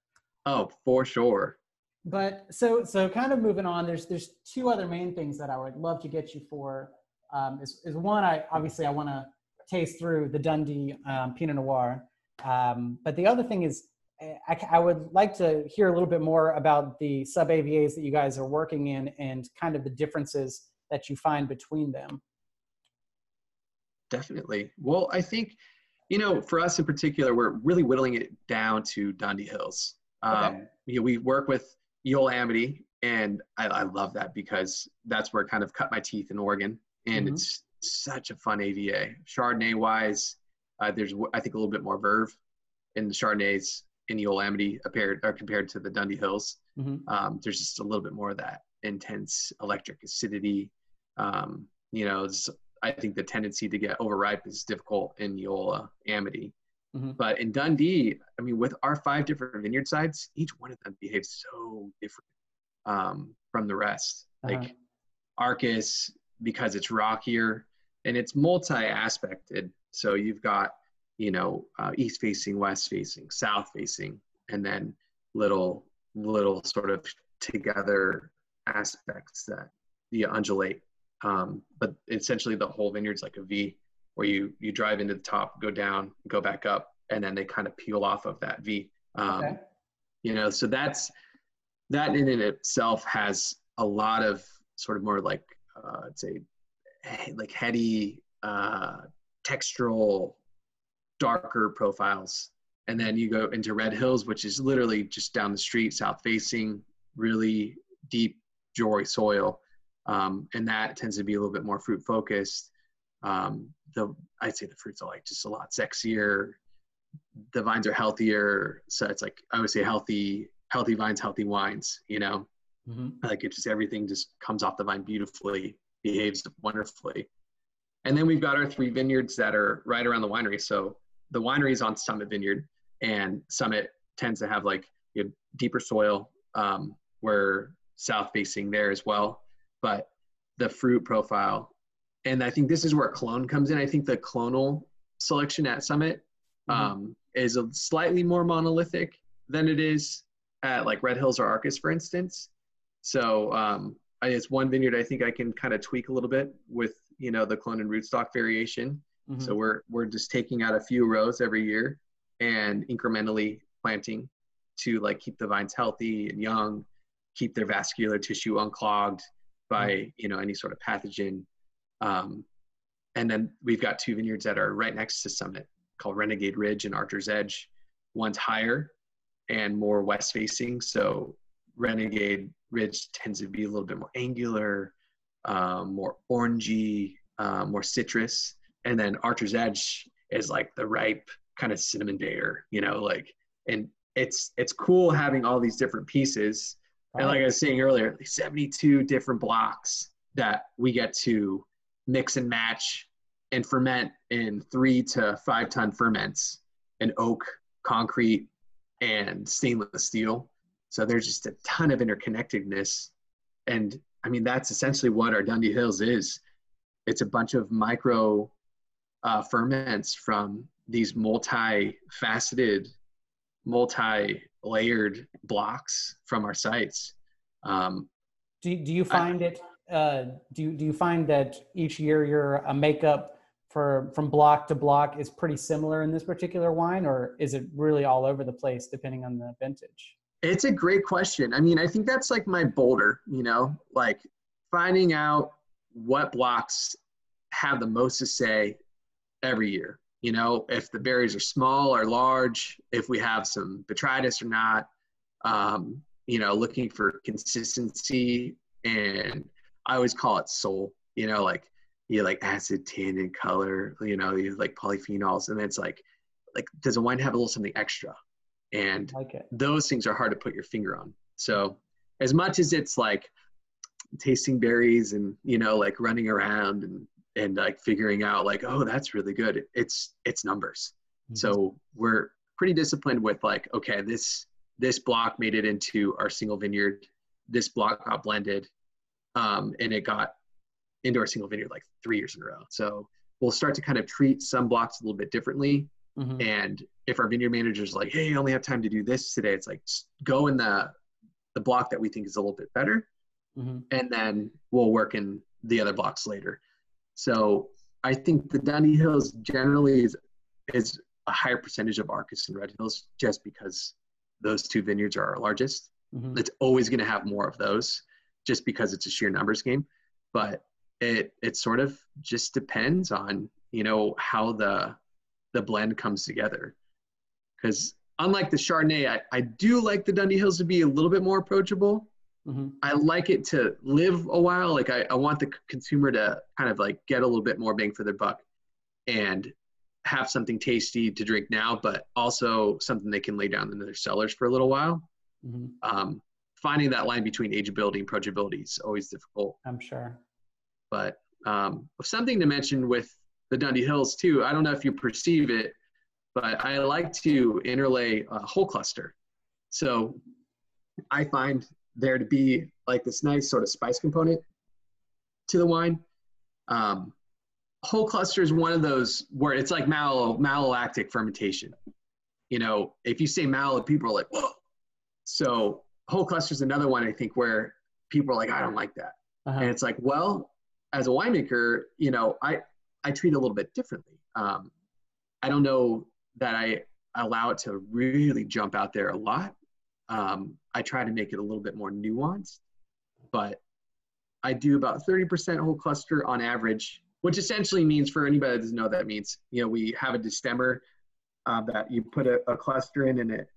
Oh, for sure. But so so kind of moving on. There's there's two other main things that I would love to get you for. Um, is is one I obviously I want to taste through the Dundee um, Pinot Noir, um, but the other thing is I, I would like to hear a little bit more about the sub AVAs that you guys are working in and kind of the differences that you find between them. Definitely. Well, I think, you know, for us in particular, we're really whittling it down to Dundee Hills. Um, Okay. you know, we work with Eola-Amity, and I, I love that because that's where I kind of cut my teeth in Oregon, and Mhm. it's such a fun AVA. Chardonnay wise, uh, there's I think a little bit more verve in the Chardonnays in Eola-Amity compared, or compared to the Dundee Hills Mhm. um, there's just a little bit more of that intense electric acidity. Um, you know, I think the tendency to get overripe is difficult in Yola Amity. Mhm. But in Dundee, I mean, with our five different vineyard sites, each one of them behaves so different um, from the rest. Uh-huh. Like Arcus, because it's rockier and it's multi-aspected. So you've got, you know, uh, east facing, west facing, south facing, and then little little sort of together aspects that you undulate. Um, but essentially, the whole vineyard's like a V, where you you drive into the top, go down, go back up, and then they kind of peel off of that V. Um, Okay. You know, so that's that in and itself has a lot of sort of more like uh, I'd say like heady, uh, textural, darker profiles. And then you go into Red Hills, which is literally just down the street, south facing, really deep, jory soil. Um, and that tends to be a little bit more fruit focused. Um, the I'd say the fruits are like just a lot sexier. The vines are healthier, so it's like I would say healthy, healthy vines, healthy wines. You know, Mhm. like it just everything just comes off the vine beautifully, behaves wonderfully. And then we've got our three vineyards that are right around the winery. So the winery is on Summit Vineyard, and Summit tends to have like you know, deeper soil. Um, we're south facing there as well, but the fruit profile, and I think this is where clone comes in. I think the clonal selection at Summit um, is a slightly more monolithic than it is at like Red Hills or Arcus, for instance. So um, it's one vineyard I think I can kind of tweak a little bit with you know the clone and rootstock variation. Mhm. So we're we're just taking out a few rows every year and incrementally planting to like keep the vines healthy and young, keep their vascular tissue unclogged by you know any sort of pathogen. Um, and then we've got two vineyards that are right next to Summit called Renegade Ridge and Archer's Edge. One's higher and more west facing, so Renegade Ridge tends to be a little bit more angular, um, more orangey, uh, more citrus, and then Archer's Edge is like the ripe kind of cinnamon bayer, you know, like and it's it's cool having all these different pieces. And like I was saying earlier, 72 different blocks that we get to mix and match and ferment in three to five ton ferments in oak, concrete, and stainless steel. So there's just a ton of interconnectedness. And I mean, that's essentially what our Dundee Hills is. It's a bunch of micro uh, ferments from these multi-faceted, multi-layered blocks from our sites. Um, do, do you find it uh, do, do you find that each year your a makeup for from block to block is pretty similar in this particular wine or is it really all over the place depending on the vintage it's a great question i mean i think that's like my boulder you know like finding out what blocks have the most to say every year you know if the berries are small or large if we have some botrytis or not um, you know looking for consistency and I always call it soul. You know, like you like acid, tannin, color. You know, you like polyphenols, and it's like, like does a wine have a little something extra? And like those things are hard to put your finger on. So as much as it's like tasting berries and you know like running around and and like figuring out like oh that's really good it's it's numbers mm-hmm. so we're pretty disciplined with like okay this this block made it into our single vineyard this block got blended um, and it got into our single vineyard like three years in a row. So we'll start to kind of treat some blocks a little bit differently. Mm-hmm. And if our vineyard manager's like, "Hey, I only have time to do this today," it's like go in the the block that we think is a little bit better, mm-hmm. and then we'll work in the other blocks later. So I think the Dundee Hills generally is is a higher percentage of Arcus and Red Hills just because those two vineyards are our largest. Mm-hmm. It's always going to have more of those just because it's a sheer numbers game. But it it sort of just depends on you know how the the blend comes together. Because unlike the Chardonnay, I, I do like the Dundee Hills to be a little bit more approachable. Mm-hmm. I like it to live a while. Like I, I want the consumer to kind of like get a little bit more bang for their buck and have something tasty to drink now, but also something they can lay down in their cellars for a little while. Mm-hmm. Um, finding that line between ageability and approachability is always difficult. I'm sure. But um, something to mention with the Dundee Hills too, I don't know if you perceive it, but I like to interlay a whole cluster. So I find there to be like this nice sort of spice component to the wine. Um, whole cluster is one of those where it's like mal- malolactic fermentation. You know, if you say malolactic, people are like, whoa. So whole cluster is another one I think where people are like, I don't like that. Uh-huh. And it's like, well, as a winemaker, you know, I, I treat it a little bit differently. Um, I don't know that I allow it to really jump out there a lot. Um, I try to make it a little bit more nuanced, but I do about 30% whole cluster on average, which essentially means for anybody that doesn't know that means, you know, we have a destemmer uh, that you put a, a cluster in and it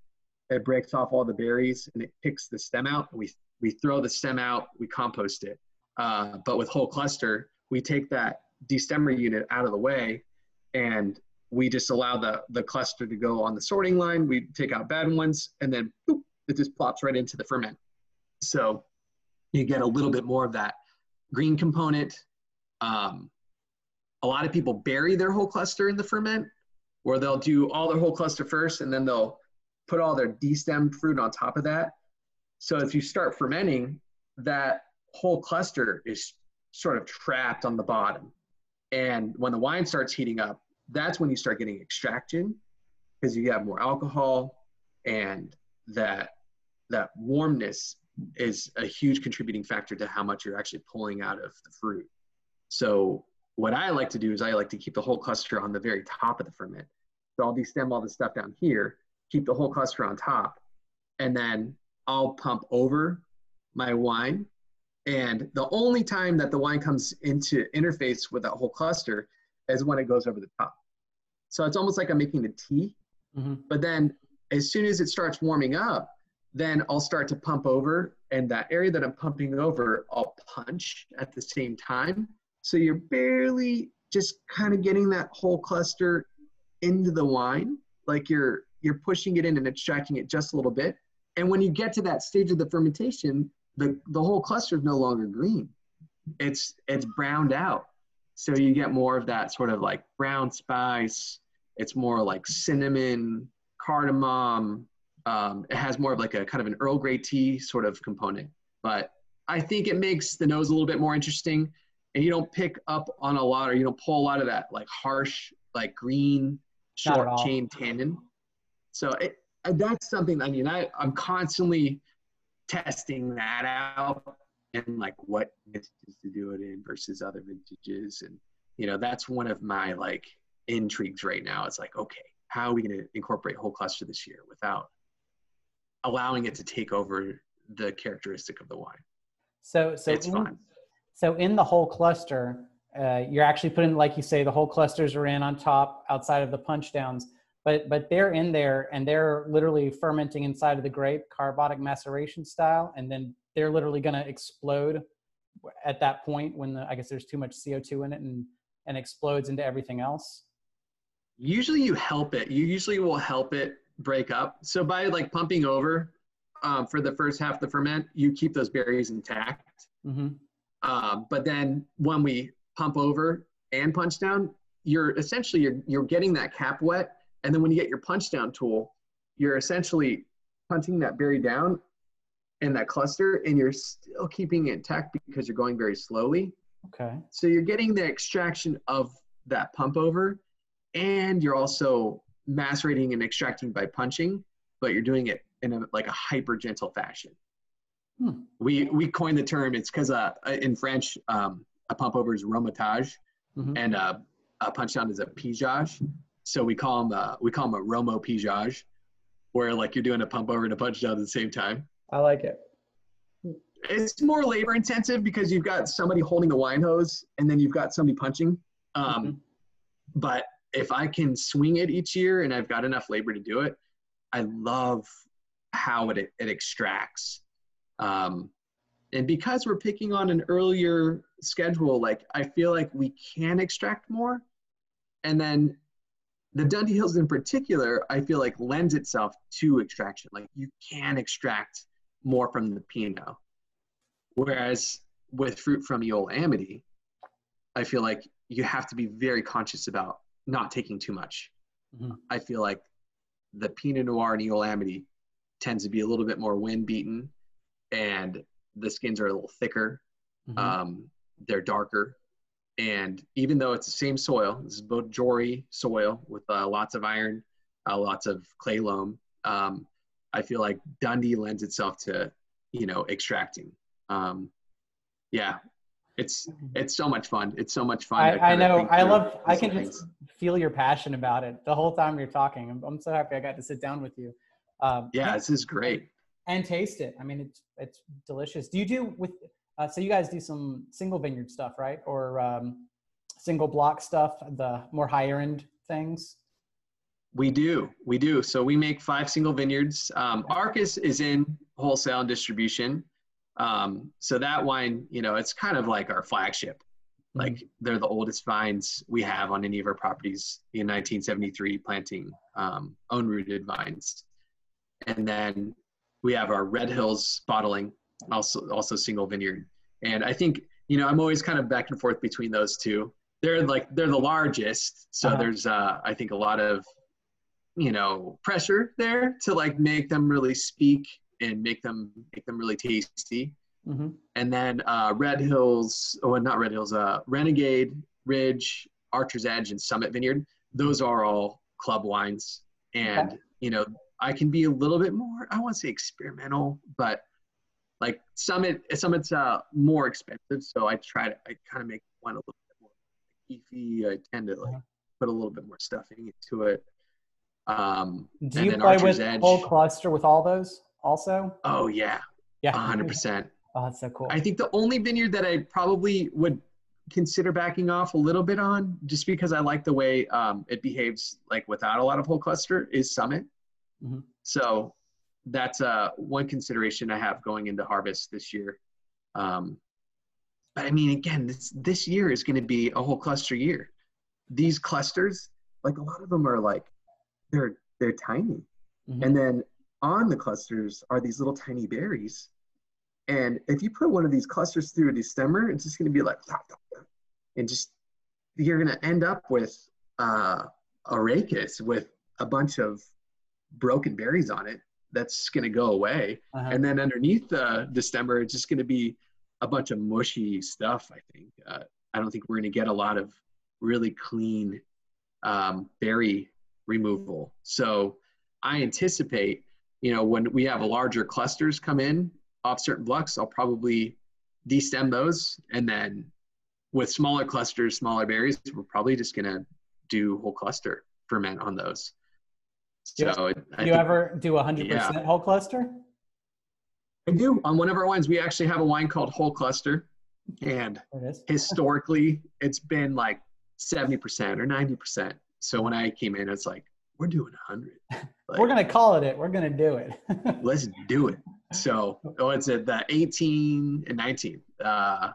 it breaks off all the berries and it picks the stem out. We we throw the stem out, we compost it. Uh, but with whole cluster, we take that destemmer unit out of the way, and we just allow the the cluster to go on the sorting line. We take out bad ones, and then boop, it just plops right into the ferment. So you get a little bit more of that green component. Um, a lot of people bury their whole cluster in the ferment, where they'll do all their whole cluster first, and then they'll put all their destemmed fruit on top of that. So if you start fermenting, that whole cluster is sort of trapped on the bottom. And when the wine starts heating up, that's when you start getting extraction because you have more alcohol and that that warmness is a huge contributing factor to how much you're actually pulling out of the fruit. So what I like to do is I like to keep the whole cluster on the very top of the ferment. So I'll destem all the stuff down here keep the whole cluster on top, and then I'll pump over my wine. And the only time that the wine comes into interface with that whole cluster is when it goes over the top. So it's almost like I'm making the tea. Mm-hmm. But then as soon as it starts warming up, then I'll start to pump over, and that area that I'm pumping over, I'll punch at the same time. So you're barely just kind of getting that whole cluster into the wine, like you're you're pushing it in and extracting it just a little bit. And when you get to that stage of the fermentation, the, the whole cluster is no longer green. It's it's browned out. So you get more of that sort of like brown spice. It's more like cinnamon, cardamom. Um, it has more of like a kind of an Earl Grey tea sort of component. But I think it makes the nose a little bit more interesting. And you don't pick up on a lot or you don't pull a lot of that like harsh, like green, short chain tannin. So it, that's something, I mean, I, I'm constantly testing that out and like what vintages to do it in versus other vintages. And, you know, that's one of my like intrigues right now. It's like, okay, how are we going to incorporate whole cluster this year without allowing it to take over the characteristic of the wine? So so It's in, fun. so in the whole cluster, uh, you're actually putting like you say the whole clusters are in on top outside of the punch downs, but but they're in there and they're literally fermenting inside of the grape, carbonic maceration style, and then they're literally going to explode at that point when the, I guess there's too much CO2 in it and and explodes into everything else. usually you help it you usually will help it break up. So by like pumping over um, for the first half of the ferment you keep those berries intact. Hmm um, but then when we pump over and punch down you're essentially you're, you're getting that cap wet. And then when you get your punch down tool you're essentially punching that berry down in that cluster and you're still keeping it intact because you're going very slowly. Okay. so you're getting the extraction of that pump over, and you're also macerating and extracting by punching, but you're doing it in a like a hyper gentle fashion. Hmm. We we coined the term. It's because uh, in French, um, a pump over is remontage, Mhm. and uh, a punch down is a pigeage. So we call them uh, we call them a romo pigeage, where like you're doing a pump over and a punch down at the same time I like it. it's more labor intensive because you've got somebody holding the wine hose and then you've got somebody punching. Um, Mhm. But if I can swing it each year and I've got enough labor to do it, I love how it, it extracts. Um, and because we're picking on an earlier schedule, like I feel like we can extract more. And then the Dundee Hills in particular, I feel like lends itself to extraction. Like you can extract more from the Pinot. Whereas with fruit from Eola-Amity, I feel like you have to be very conscious about not taking too much. Mhm. I feel like the Pinot Noir and Eola-Amity tends to be a little bit more wind beaten and the skins are a little thicker. Mhm. Um, they're darker. And even though it's the same soil, this is both Jory soil with uh, lots of iron, uh, lots of clay loam. Um, I feel like Dundee lends itself to, you know, extracting. Um, yeah, it's it's so much fun. It's so much fun. I, I know. I love. I can things. just feel your passion about it the whole time you're talking. I'm, I'm so happy I got to sit down with you. Um, Yeah, and- this is great. and taste it. I mean, it's it's delicious. Do you do with? Uh, so you guys do some single vineyard stuff, right? Or um, single block stuff, the more higher end things. We do, we do. So we make five single vineyards. Um, Arcus is in wholesale and distribution. Um, so that wine, you know, it's kind of like our flagship. Like they're the oldest vines we have on any of our properties in 1973 planting um, own rooted vines. And then we have our Red Hills bottling, also also single vineyard. And I think you know I'm always kind of back and forth between those two. They're like they're the largest, so Uh-huh. there's uh, I think a lot of you know pressure there to like make them really speak and make them make them really tasty. hmm And then uh, Red Hills, oh, not Red Hills, uh, Renegade, Ridge, Archer's Edge, and Summit Vineyard. Those are all club wines. And, Okay. you know, I can be a little bit more, I want to say experimental, but like Summit, Summit's uh, more expensive. So I try to, I kind of make one a little bit more beefy. I tend to like put a little bit more stuffing into it. Um, Do and you then play Archer's with Edge. whole cluster with all those also? Oh, yeah, Yeah, 100%. Oh, that's so cool. I think the only vineyard that I probably would consider backing off a little bit on, just because I like the way um, it behaves, like without a lot of whole cluster, is Summit. Mhm. So that's uh, one consideration I have going into harvest this year. Um, but I mean, again, this this year is going to be a whole cluster year. These clusters, like a lot of them are like, they're they're tiny. Mhm. And then on the clusters are these little tiny berries. And if you put one of these clusters through a destemmer, it's just going to be like, and just you're going to end up with uh, a rachis with a bunch of broken berries on it. That's going to go away. Uh-huh. And then underneath the destemmer, it's just going to be a bunch of mushy stuff. I think. Uh, I don't think we're going to get a lot of really clean um, berry removal. So I anticipate, you know, when we have larger clusters come in off certain blocks, I'll probably destem those, and then with smaller clusters, smaller berries, we're probably just going to do whole cluster ferment on those. So it- Do you think- ever do 100% whole cluster? I do. On one of our wines, we actually have a wine called Whole Cluster, and it is. historically, it's been like seventy percent or ninety percent. So when I came in, it's like we're doing hundred. Like, We're gonna call it it. We're gonna do it. let's do it. So oh, it's at the eighteen and nineteen. Uh,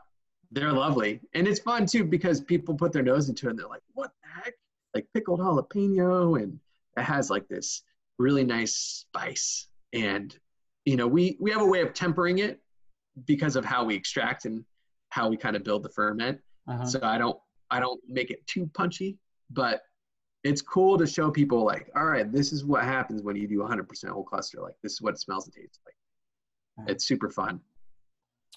they're lovely, and it's fun too because people put their nose into it and they're like, "What the heck?" Like pickled jalapeno, and it has like this really nice spice. And you know, we we have a way of tempering it because of how we extract and how we kind of build the ferment. Uh-huh. So I don't I don't make it too punchy, but it's cool to show people like, all right, this is what happens when you do 100% whole cluster. Like this is what it smells and tastes like. It's super fun.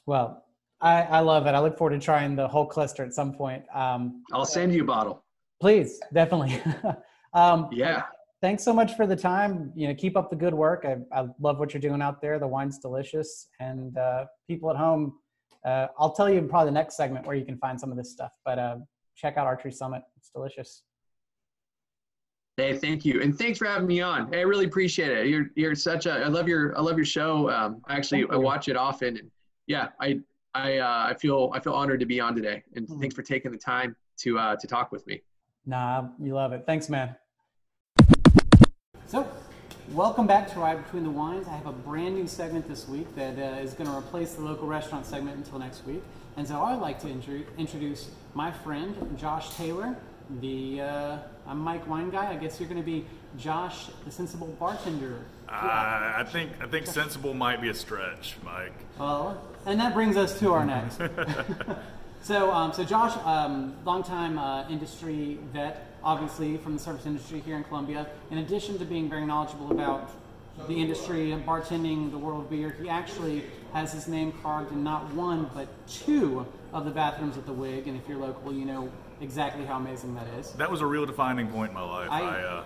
Well, I, I love it. I look forward to trying the whole cluster at some point. Um, I'll send you a bottle. please, definitely. um, Yeah. Thanks so much for the time. You know, keep up the good work. I, I love what you're doing out there. The wine's delicious, and uh, people at home. Uh, I'll tell you in probably the next segment where you can find some of this stuff. But uh, check out Archery Summit. It's delicious. Hey, thank you, and thanks for having me on. Hey, I really appreciate it. You're you're such a. I love your I love your show. Um, I actually, I watch it often, and yeah, I I uh, I feel I feel honored to be on today, and Hmm. thanks for taking the time to uh, to talk with me. Nah, you love it. Thanks, man. So, welcome back to Ride Between the Wines. I have a brand new segment this week that uh, is going to replace the local restaurant segment until next week. And so, I'd like to intro- introduce my friend, Josh Taylor. The uh, I'm Mike Wine Guy. I guess you're going to be Josh, the sensible bartender. Uh, I think I think sensible might be a stretch, Mike. Well, and that brings us to our next. so, um, so Josh, um, longtime uh, industry vet, obviously from the service industry here in Columbia. In addition to being very knowledgeable about the industry and bartending, the world of beer, he actually has his name carved in not one but two of the bathrooms at the Whig. And if you're local, you know exactly how amazing that is. That was a real defining point in my life. I- I uh,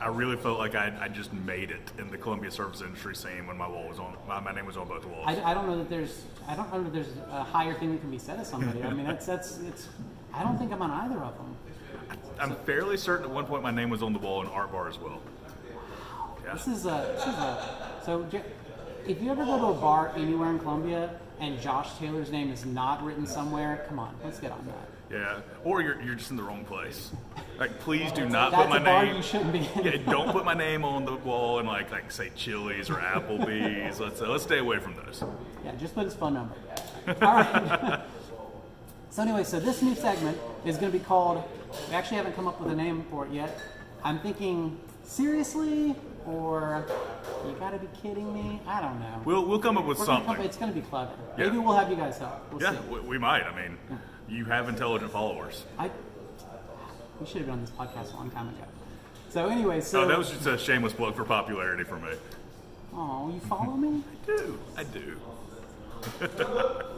I really felt like I, I just made it in the Columbia service industry scene when my wall was on my, my name was on both walls. I, I don't know that there's I don't know that there's a higher thing that can be said of somebody. I mean, that's that's it's. I don't think I'm on either of them. I'm fairly certain at one point my name was on the wall in art bar as well. This is a this is a so. If you ever go to a bar anywhere in Columbia and Josh Taylor's name is not written somewhere, come on, let's get on that. Yeah, or you're, you're just in the wrong place. Like, please do not That's put my a bar name. you shouldn't be in. Yeah, don't put my name on the wall and like like say Chili's or Applebee's. let's uh, let's stay away from those. Yeah, just put his phone number. All right. so anyway, so this new segment is going to be called. We actually haven't come up with a name for it yet. I'm thinking seriously, or you got to be kidding me. I don't know. We'll we'll come up with We're gonna something. come- it's going to be clever. Yeah. Maybe we'll have you guys help. We'll yeah, see. we, we might. I mean, you have intelligent followers. I we should have been on this podcast a long time ago. So anyway, so Oh, that was just a shameless plug for popularity for me. oh, you follow me? I do. I do.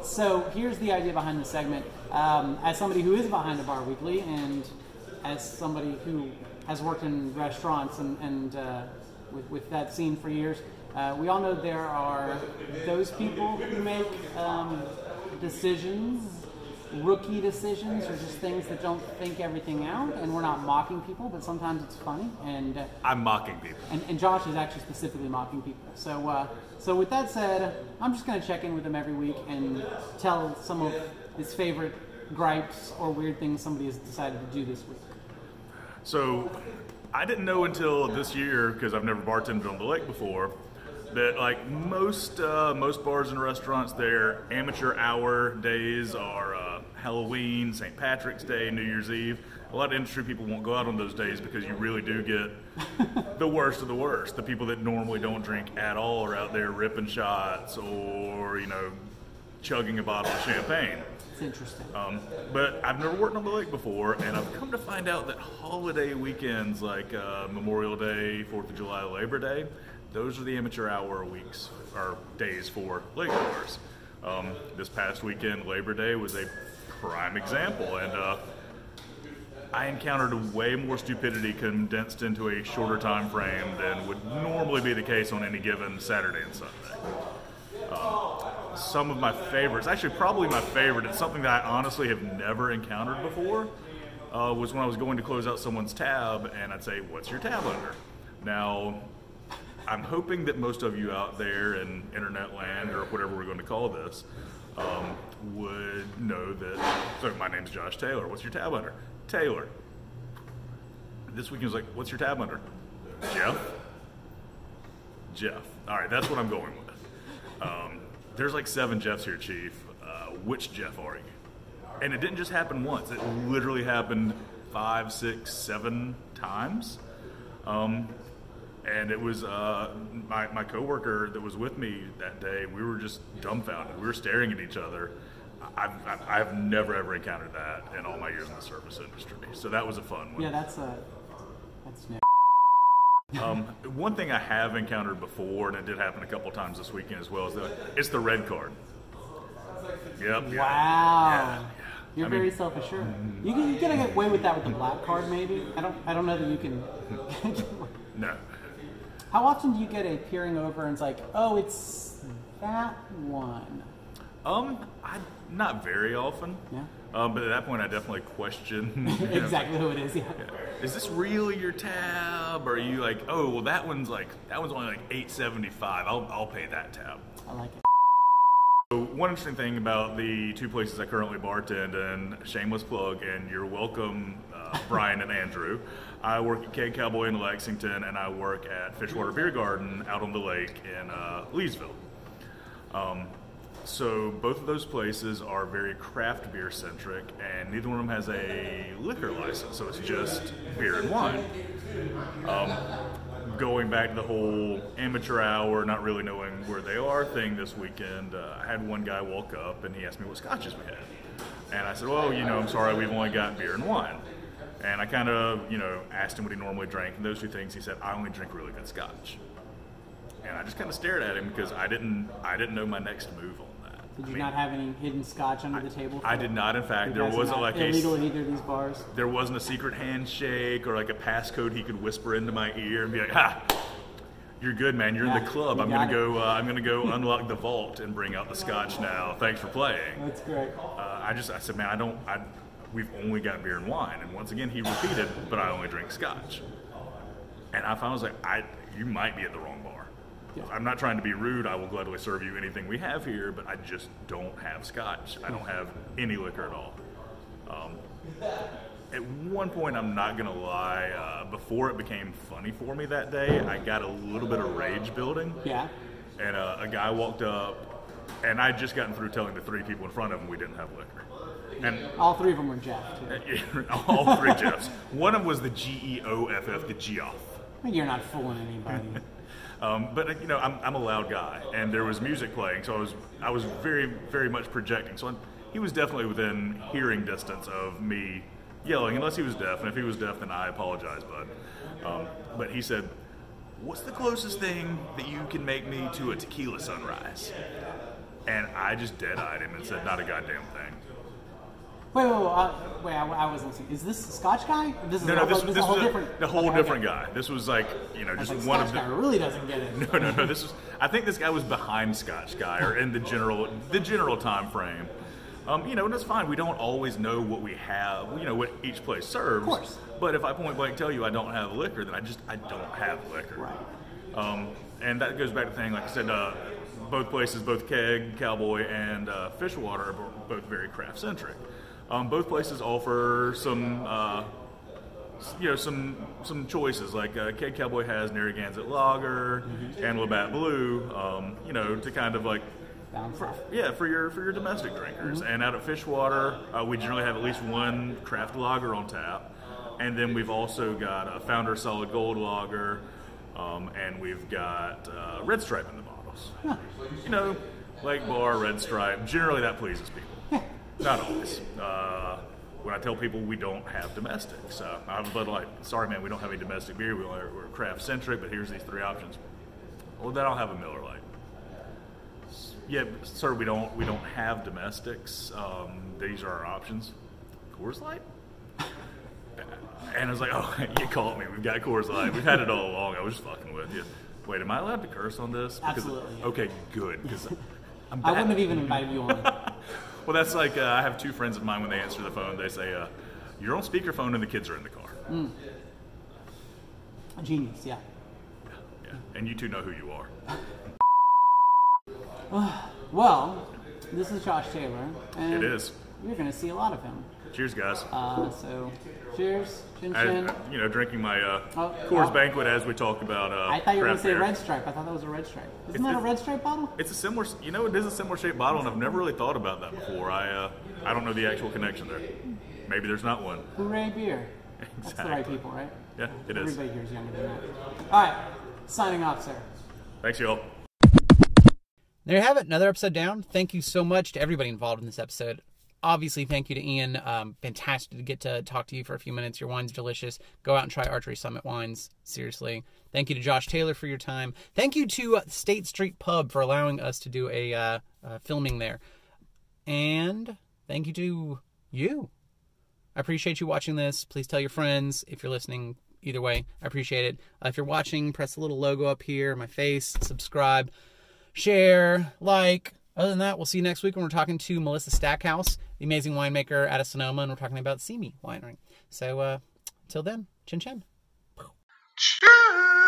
So here's the idea behind the segment. Um, as somebody who is behind the bar weekly, and as somebody who has worked in restaurants and, and uh, with, with that scene for years, uh, we all know there are those people who make um, decisions, rookie decisions, or just things that don't think everything out. And we're not mocking people, but sometimes it's funny. And uh, I'm mocking people. and, and Josh is actually specifically mocking people. So, uh, so with that said, I'm just going to check in with him every week and tell some of his favorite gripes or weird things somebody has decided to do this week. So I didn't know until this year because I've never bartended on the lake before that like most uh, most bars and restaurants, their amateur hour days are uh, Halloween, St. Patrick's Day, New Year's Eve. A lot of industry people won't go out on those days because you really do get the worst of the worst. The people that normally don't drink at all are out there ripping shots or, you know, chugging a bottle of champagne. It's interesting. Um, but I've never worked on the lake before, and I've come to find out that holiday weekends like uh, Memorial Day, Fourth of July, Labor Day, those are the amateur hour weeks or days for lake goers. Um, this past weekend, Labor Day was a prime example, and uh, I encountered way more stupidity condensed into a shorter time frame than would normally be the case on any given Saturday and Sunday. Um, some of my favorites, actually, probably my favorite, it's something that I honestly have never encountered before, uh, was when I was going to close out someone's tab and I'd say, What's your tab under? Now, I'm hoping that most of you out there in internet land or whatever we're going to call this um, would know that. So, my name's Josh Taylor. What's your tab under? Taylor. This weekend was like, What's your tab under? Jeff. Jeff. All right, that's what I'm going with. Um, there's like seven Jeffs here, Chief. Uh, which Jeff are you? And it didn't just happen once. It literally happened five, six, seven times. Um, and it was uh, my, my coworker that was with me that day. We were just dumbfounded. We were staring at each other. I've, I've, I've never ever encountered that in all my years in the service industry. So that was a fun one. yeah, that's a that's new. Um, one thing I have encountered before, and it did happen a couple times this weekend as well, is that it's the red card. Yep. Wow. yeah, You're I mean- very self-assured. You can you get away with that with the black card, maybe. I don't I don't know that you can. No. How often do you get a peering over and it's like, oh, it's that one? Um, I not very often. Yeah. Um, but at that point, I definitely question. you know, exactly who it is. Yeah. Is this really your tab? Or are you like, oh, well, that one's like that one's only like eight seventy five. I'll I'll pay that tab. I like it. So one interesting thing about the two places I currently bartend, and shameless plug, and you're welcome, uh, Brian and Andrew. I work at Keg Cowboy in Lexington, and I work at Fishwater Beer Garden out on the lake in uh, Leesville. Um, so both of those places are very craft beer centric, and neither one of them has a liquor license. So it's just beer and wine. Um, going back to the whole amateur hour, not really knowing where they are thing this weekend, uh, I had one guy walk up and he asked me what scotches we had. And I said, well, you know, I'm sorry, we've only got beer and wine. And I kind of, you know, asked him what he normally drank, and those two things, he said, I only drink really good scotch. And I just kind of stared at him because I didn't, I didn't know my next move on that. Did I you mean, not have any hidden scotch under the table? I did not. In fact, there wasn't like illegal a in either of these bars. there wasn't a secret handshake or like a passcode he could whisper into my ear and be like, "Ha, you're good, man. You're in the club. I'm gonna it." go. Uh, I'm gonna go unlock the vault and bring out the scotch now. Thanks for playing." That's great. Uh, I just I said, man, I don't. I we've only got beer and wine. And once again, he repeated, but I only drink scotch. And I found I was like, I you might be at the wrong bar. Yeah. I'm not trying to be rude. I will gladly serve you anything we have here, but I just don't have scotch. I don't have any liquor at all. Um, at one point, I'm not gonna lie. Uh, before it became funny for me that day, I got a little bit of rage building Yeah. and uh, a guy walked up, and I'd just gotten through telling the three people in front of him we didn't have liquor. And All three of them were Jeff. Too. all three Jeffs. One of them was the G E O F F, the Geoff. You're not fooling anybody. Um, but uh, you know, I'm, I'm a loud guy, and there was music playing, so I was I was very very much projecting. So he was definitely within hearing distance of me yelling, unless he was deaf. And if he was deaf, then I apologize, bud. Um, but he said, "What's the closest thing that you can make me to a tequila sunrise?" And I just dead-eyed him and said, "Not a goddamn thing." Wait, wait, wait. Uh, wait I, I was listening. Is this the Scotch guy? This is No, a, no, this, this this is a whole was a, different. a whole okay, different okay. guy. This was like, you know, just like, one Scotch of the. guy really doesn't get it. No, no, no. This was. I think this guy was behind Scotch Guy, or in the general the general time frame. Um, you know, and it's fine. We don't always know what we have. You know what each place serves. Of course. But if I point blank tell you I don't have liquor, then I just I don't have liquor. Right. Um, and that goes back to the thing, like I said, uh, both places, both Keg, Cowboy, and uh, Fishwater, are both very craft centric. Um, both places offer some, uh, you know, some some choices. Like uh, Keg Cowboy has Narragansett Lager and Labatt Blue, um, you know, to kind of like south. Yeah, for your for your domestic drinkers. And out at Fishwater, uh, we generally have at least one craft lager on tap, and then we've also got a Founder Solid Gold lager, um, and we've got uh, Red Stripe in the bottles. You know, Lake Bar, Red Stripe. Generally, that pleases people. Not always. Uh, when I tell people we don't have domestics, uh, I'm a Bud Light. Sorry, man, we don't have any domestic beer. We are, we're craft centric, but here's these three options. Well, then I'll have a Miller Lite. Yeah, sir, we don't we don't have domestics. Um, these are our options. Coors Light. And I was like, oh, you caught me. We've got Coors Light. We've had it all along. I was just fucking with you. Wait, am I allowed to curse on this? Because- Absolutely. Okay, good. Because I wouldn't have even invited you on. Well, that's like uh, I have two friends of mine when they answer the phone, they say, uh, "You're on speakerphone and the kids are in the car." A genius, yeah. Yeah, and you two know who you are. Well, this is Josh Taylor. And It is. You're going to see a lot of him. Cheers, guys. Uh, so, cheers, chin I, chin. you know, drinking my uh, Oh, Coors oh. Banquet as we talk about. Uh, I thought you were going to say beer. red stripe. I thought that was a red stripe. Isn't It's- that a red stripe bottle? It's a similar, you know, it is a similar shaped bottle, and I've never really thought about that before. I, uh, I don't know the actual connection there. Maybe there's not one. Hooray beer. That's the right people, right? Yeah, it is. Everybody here is younger than that. All right, signing off, sir. Thanks, y'all. There you have it, another episode down. Thank you so much to everybody involved in this episode. Obviously, thank you to Ian. Um, fantastic to get to talk to you for a few minutes. Your wine's delicious. Go out and try Archery Summit wines. Seriously. Thank you to Josh Taylor for your time. Thank you to uh, State Street Pub for allowing us to do a uh, uh, filming there. And thank you to you. I appreciate you watching this. Please tell your friends if you're listening. Either way, I appreciate it. Uh, if you're watching, press the little logo up here, my face, subscribe share, like. Other than that, we'll see you next week when we're talking to Melissa Stackhouse, the amazing winemaker out of Sonoma, and we're talking about Simi Winery. So, uh, till then, chin chin. Cheers.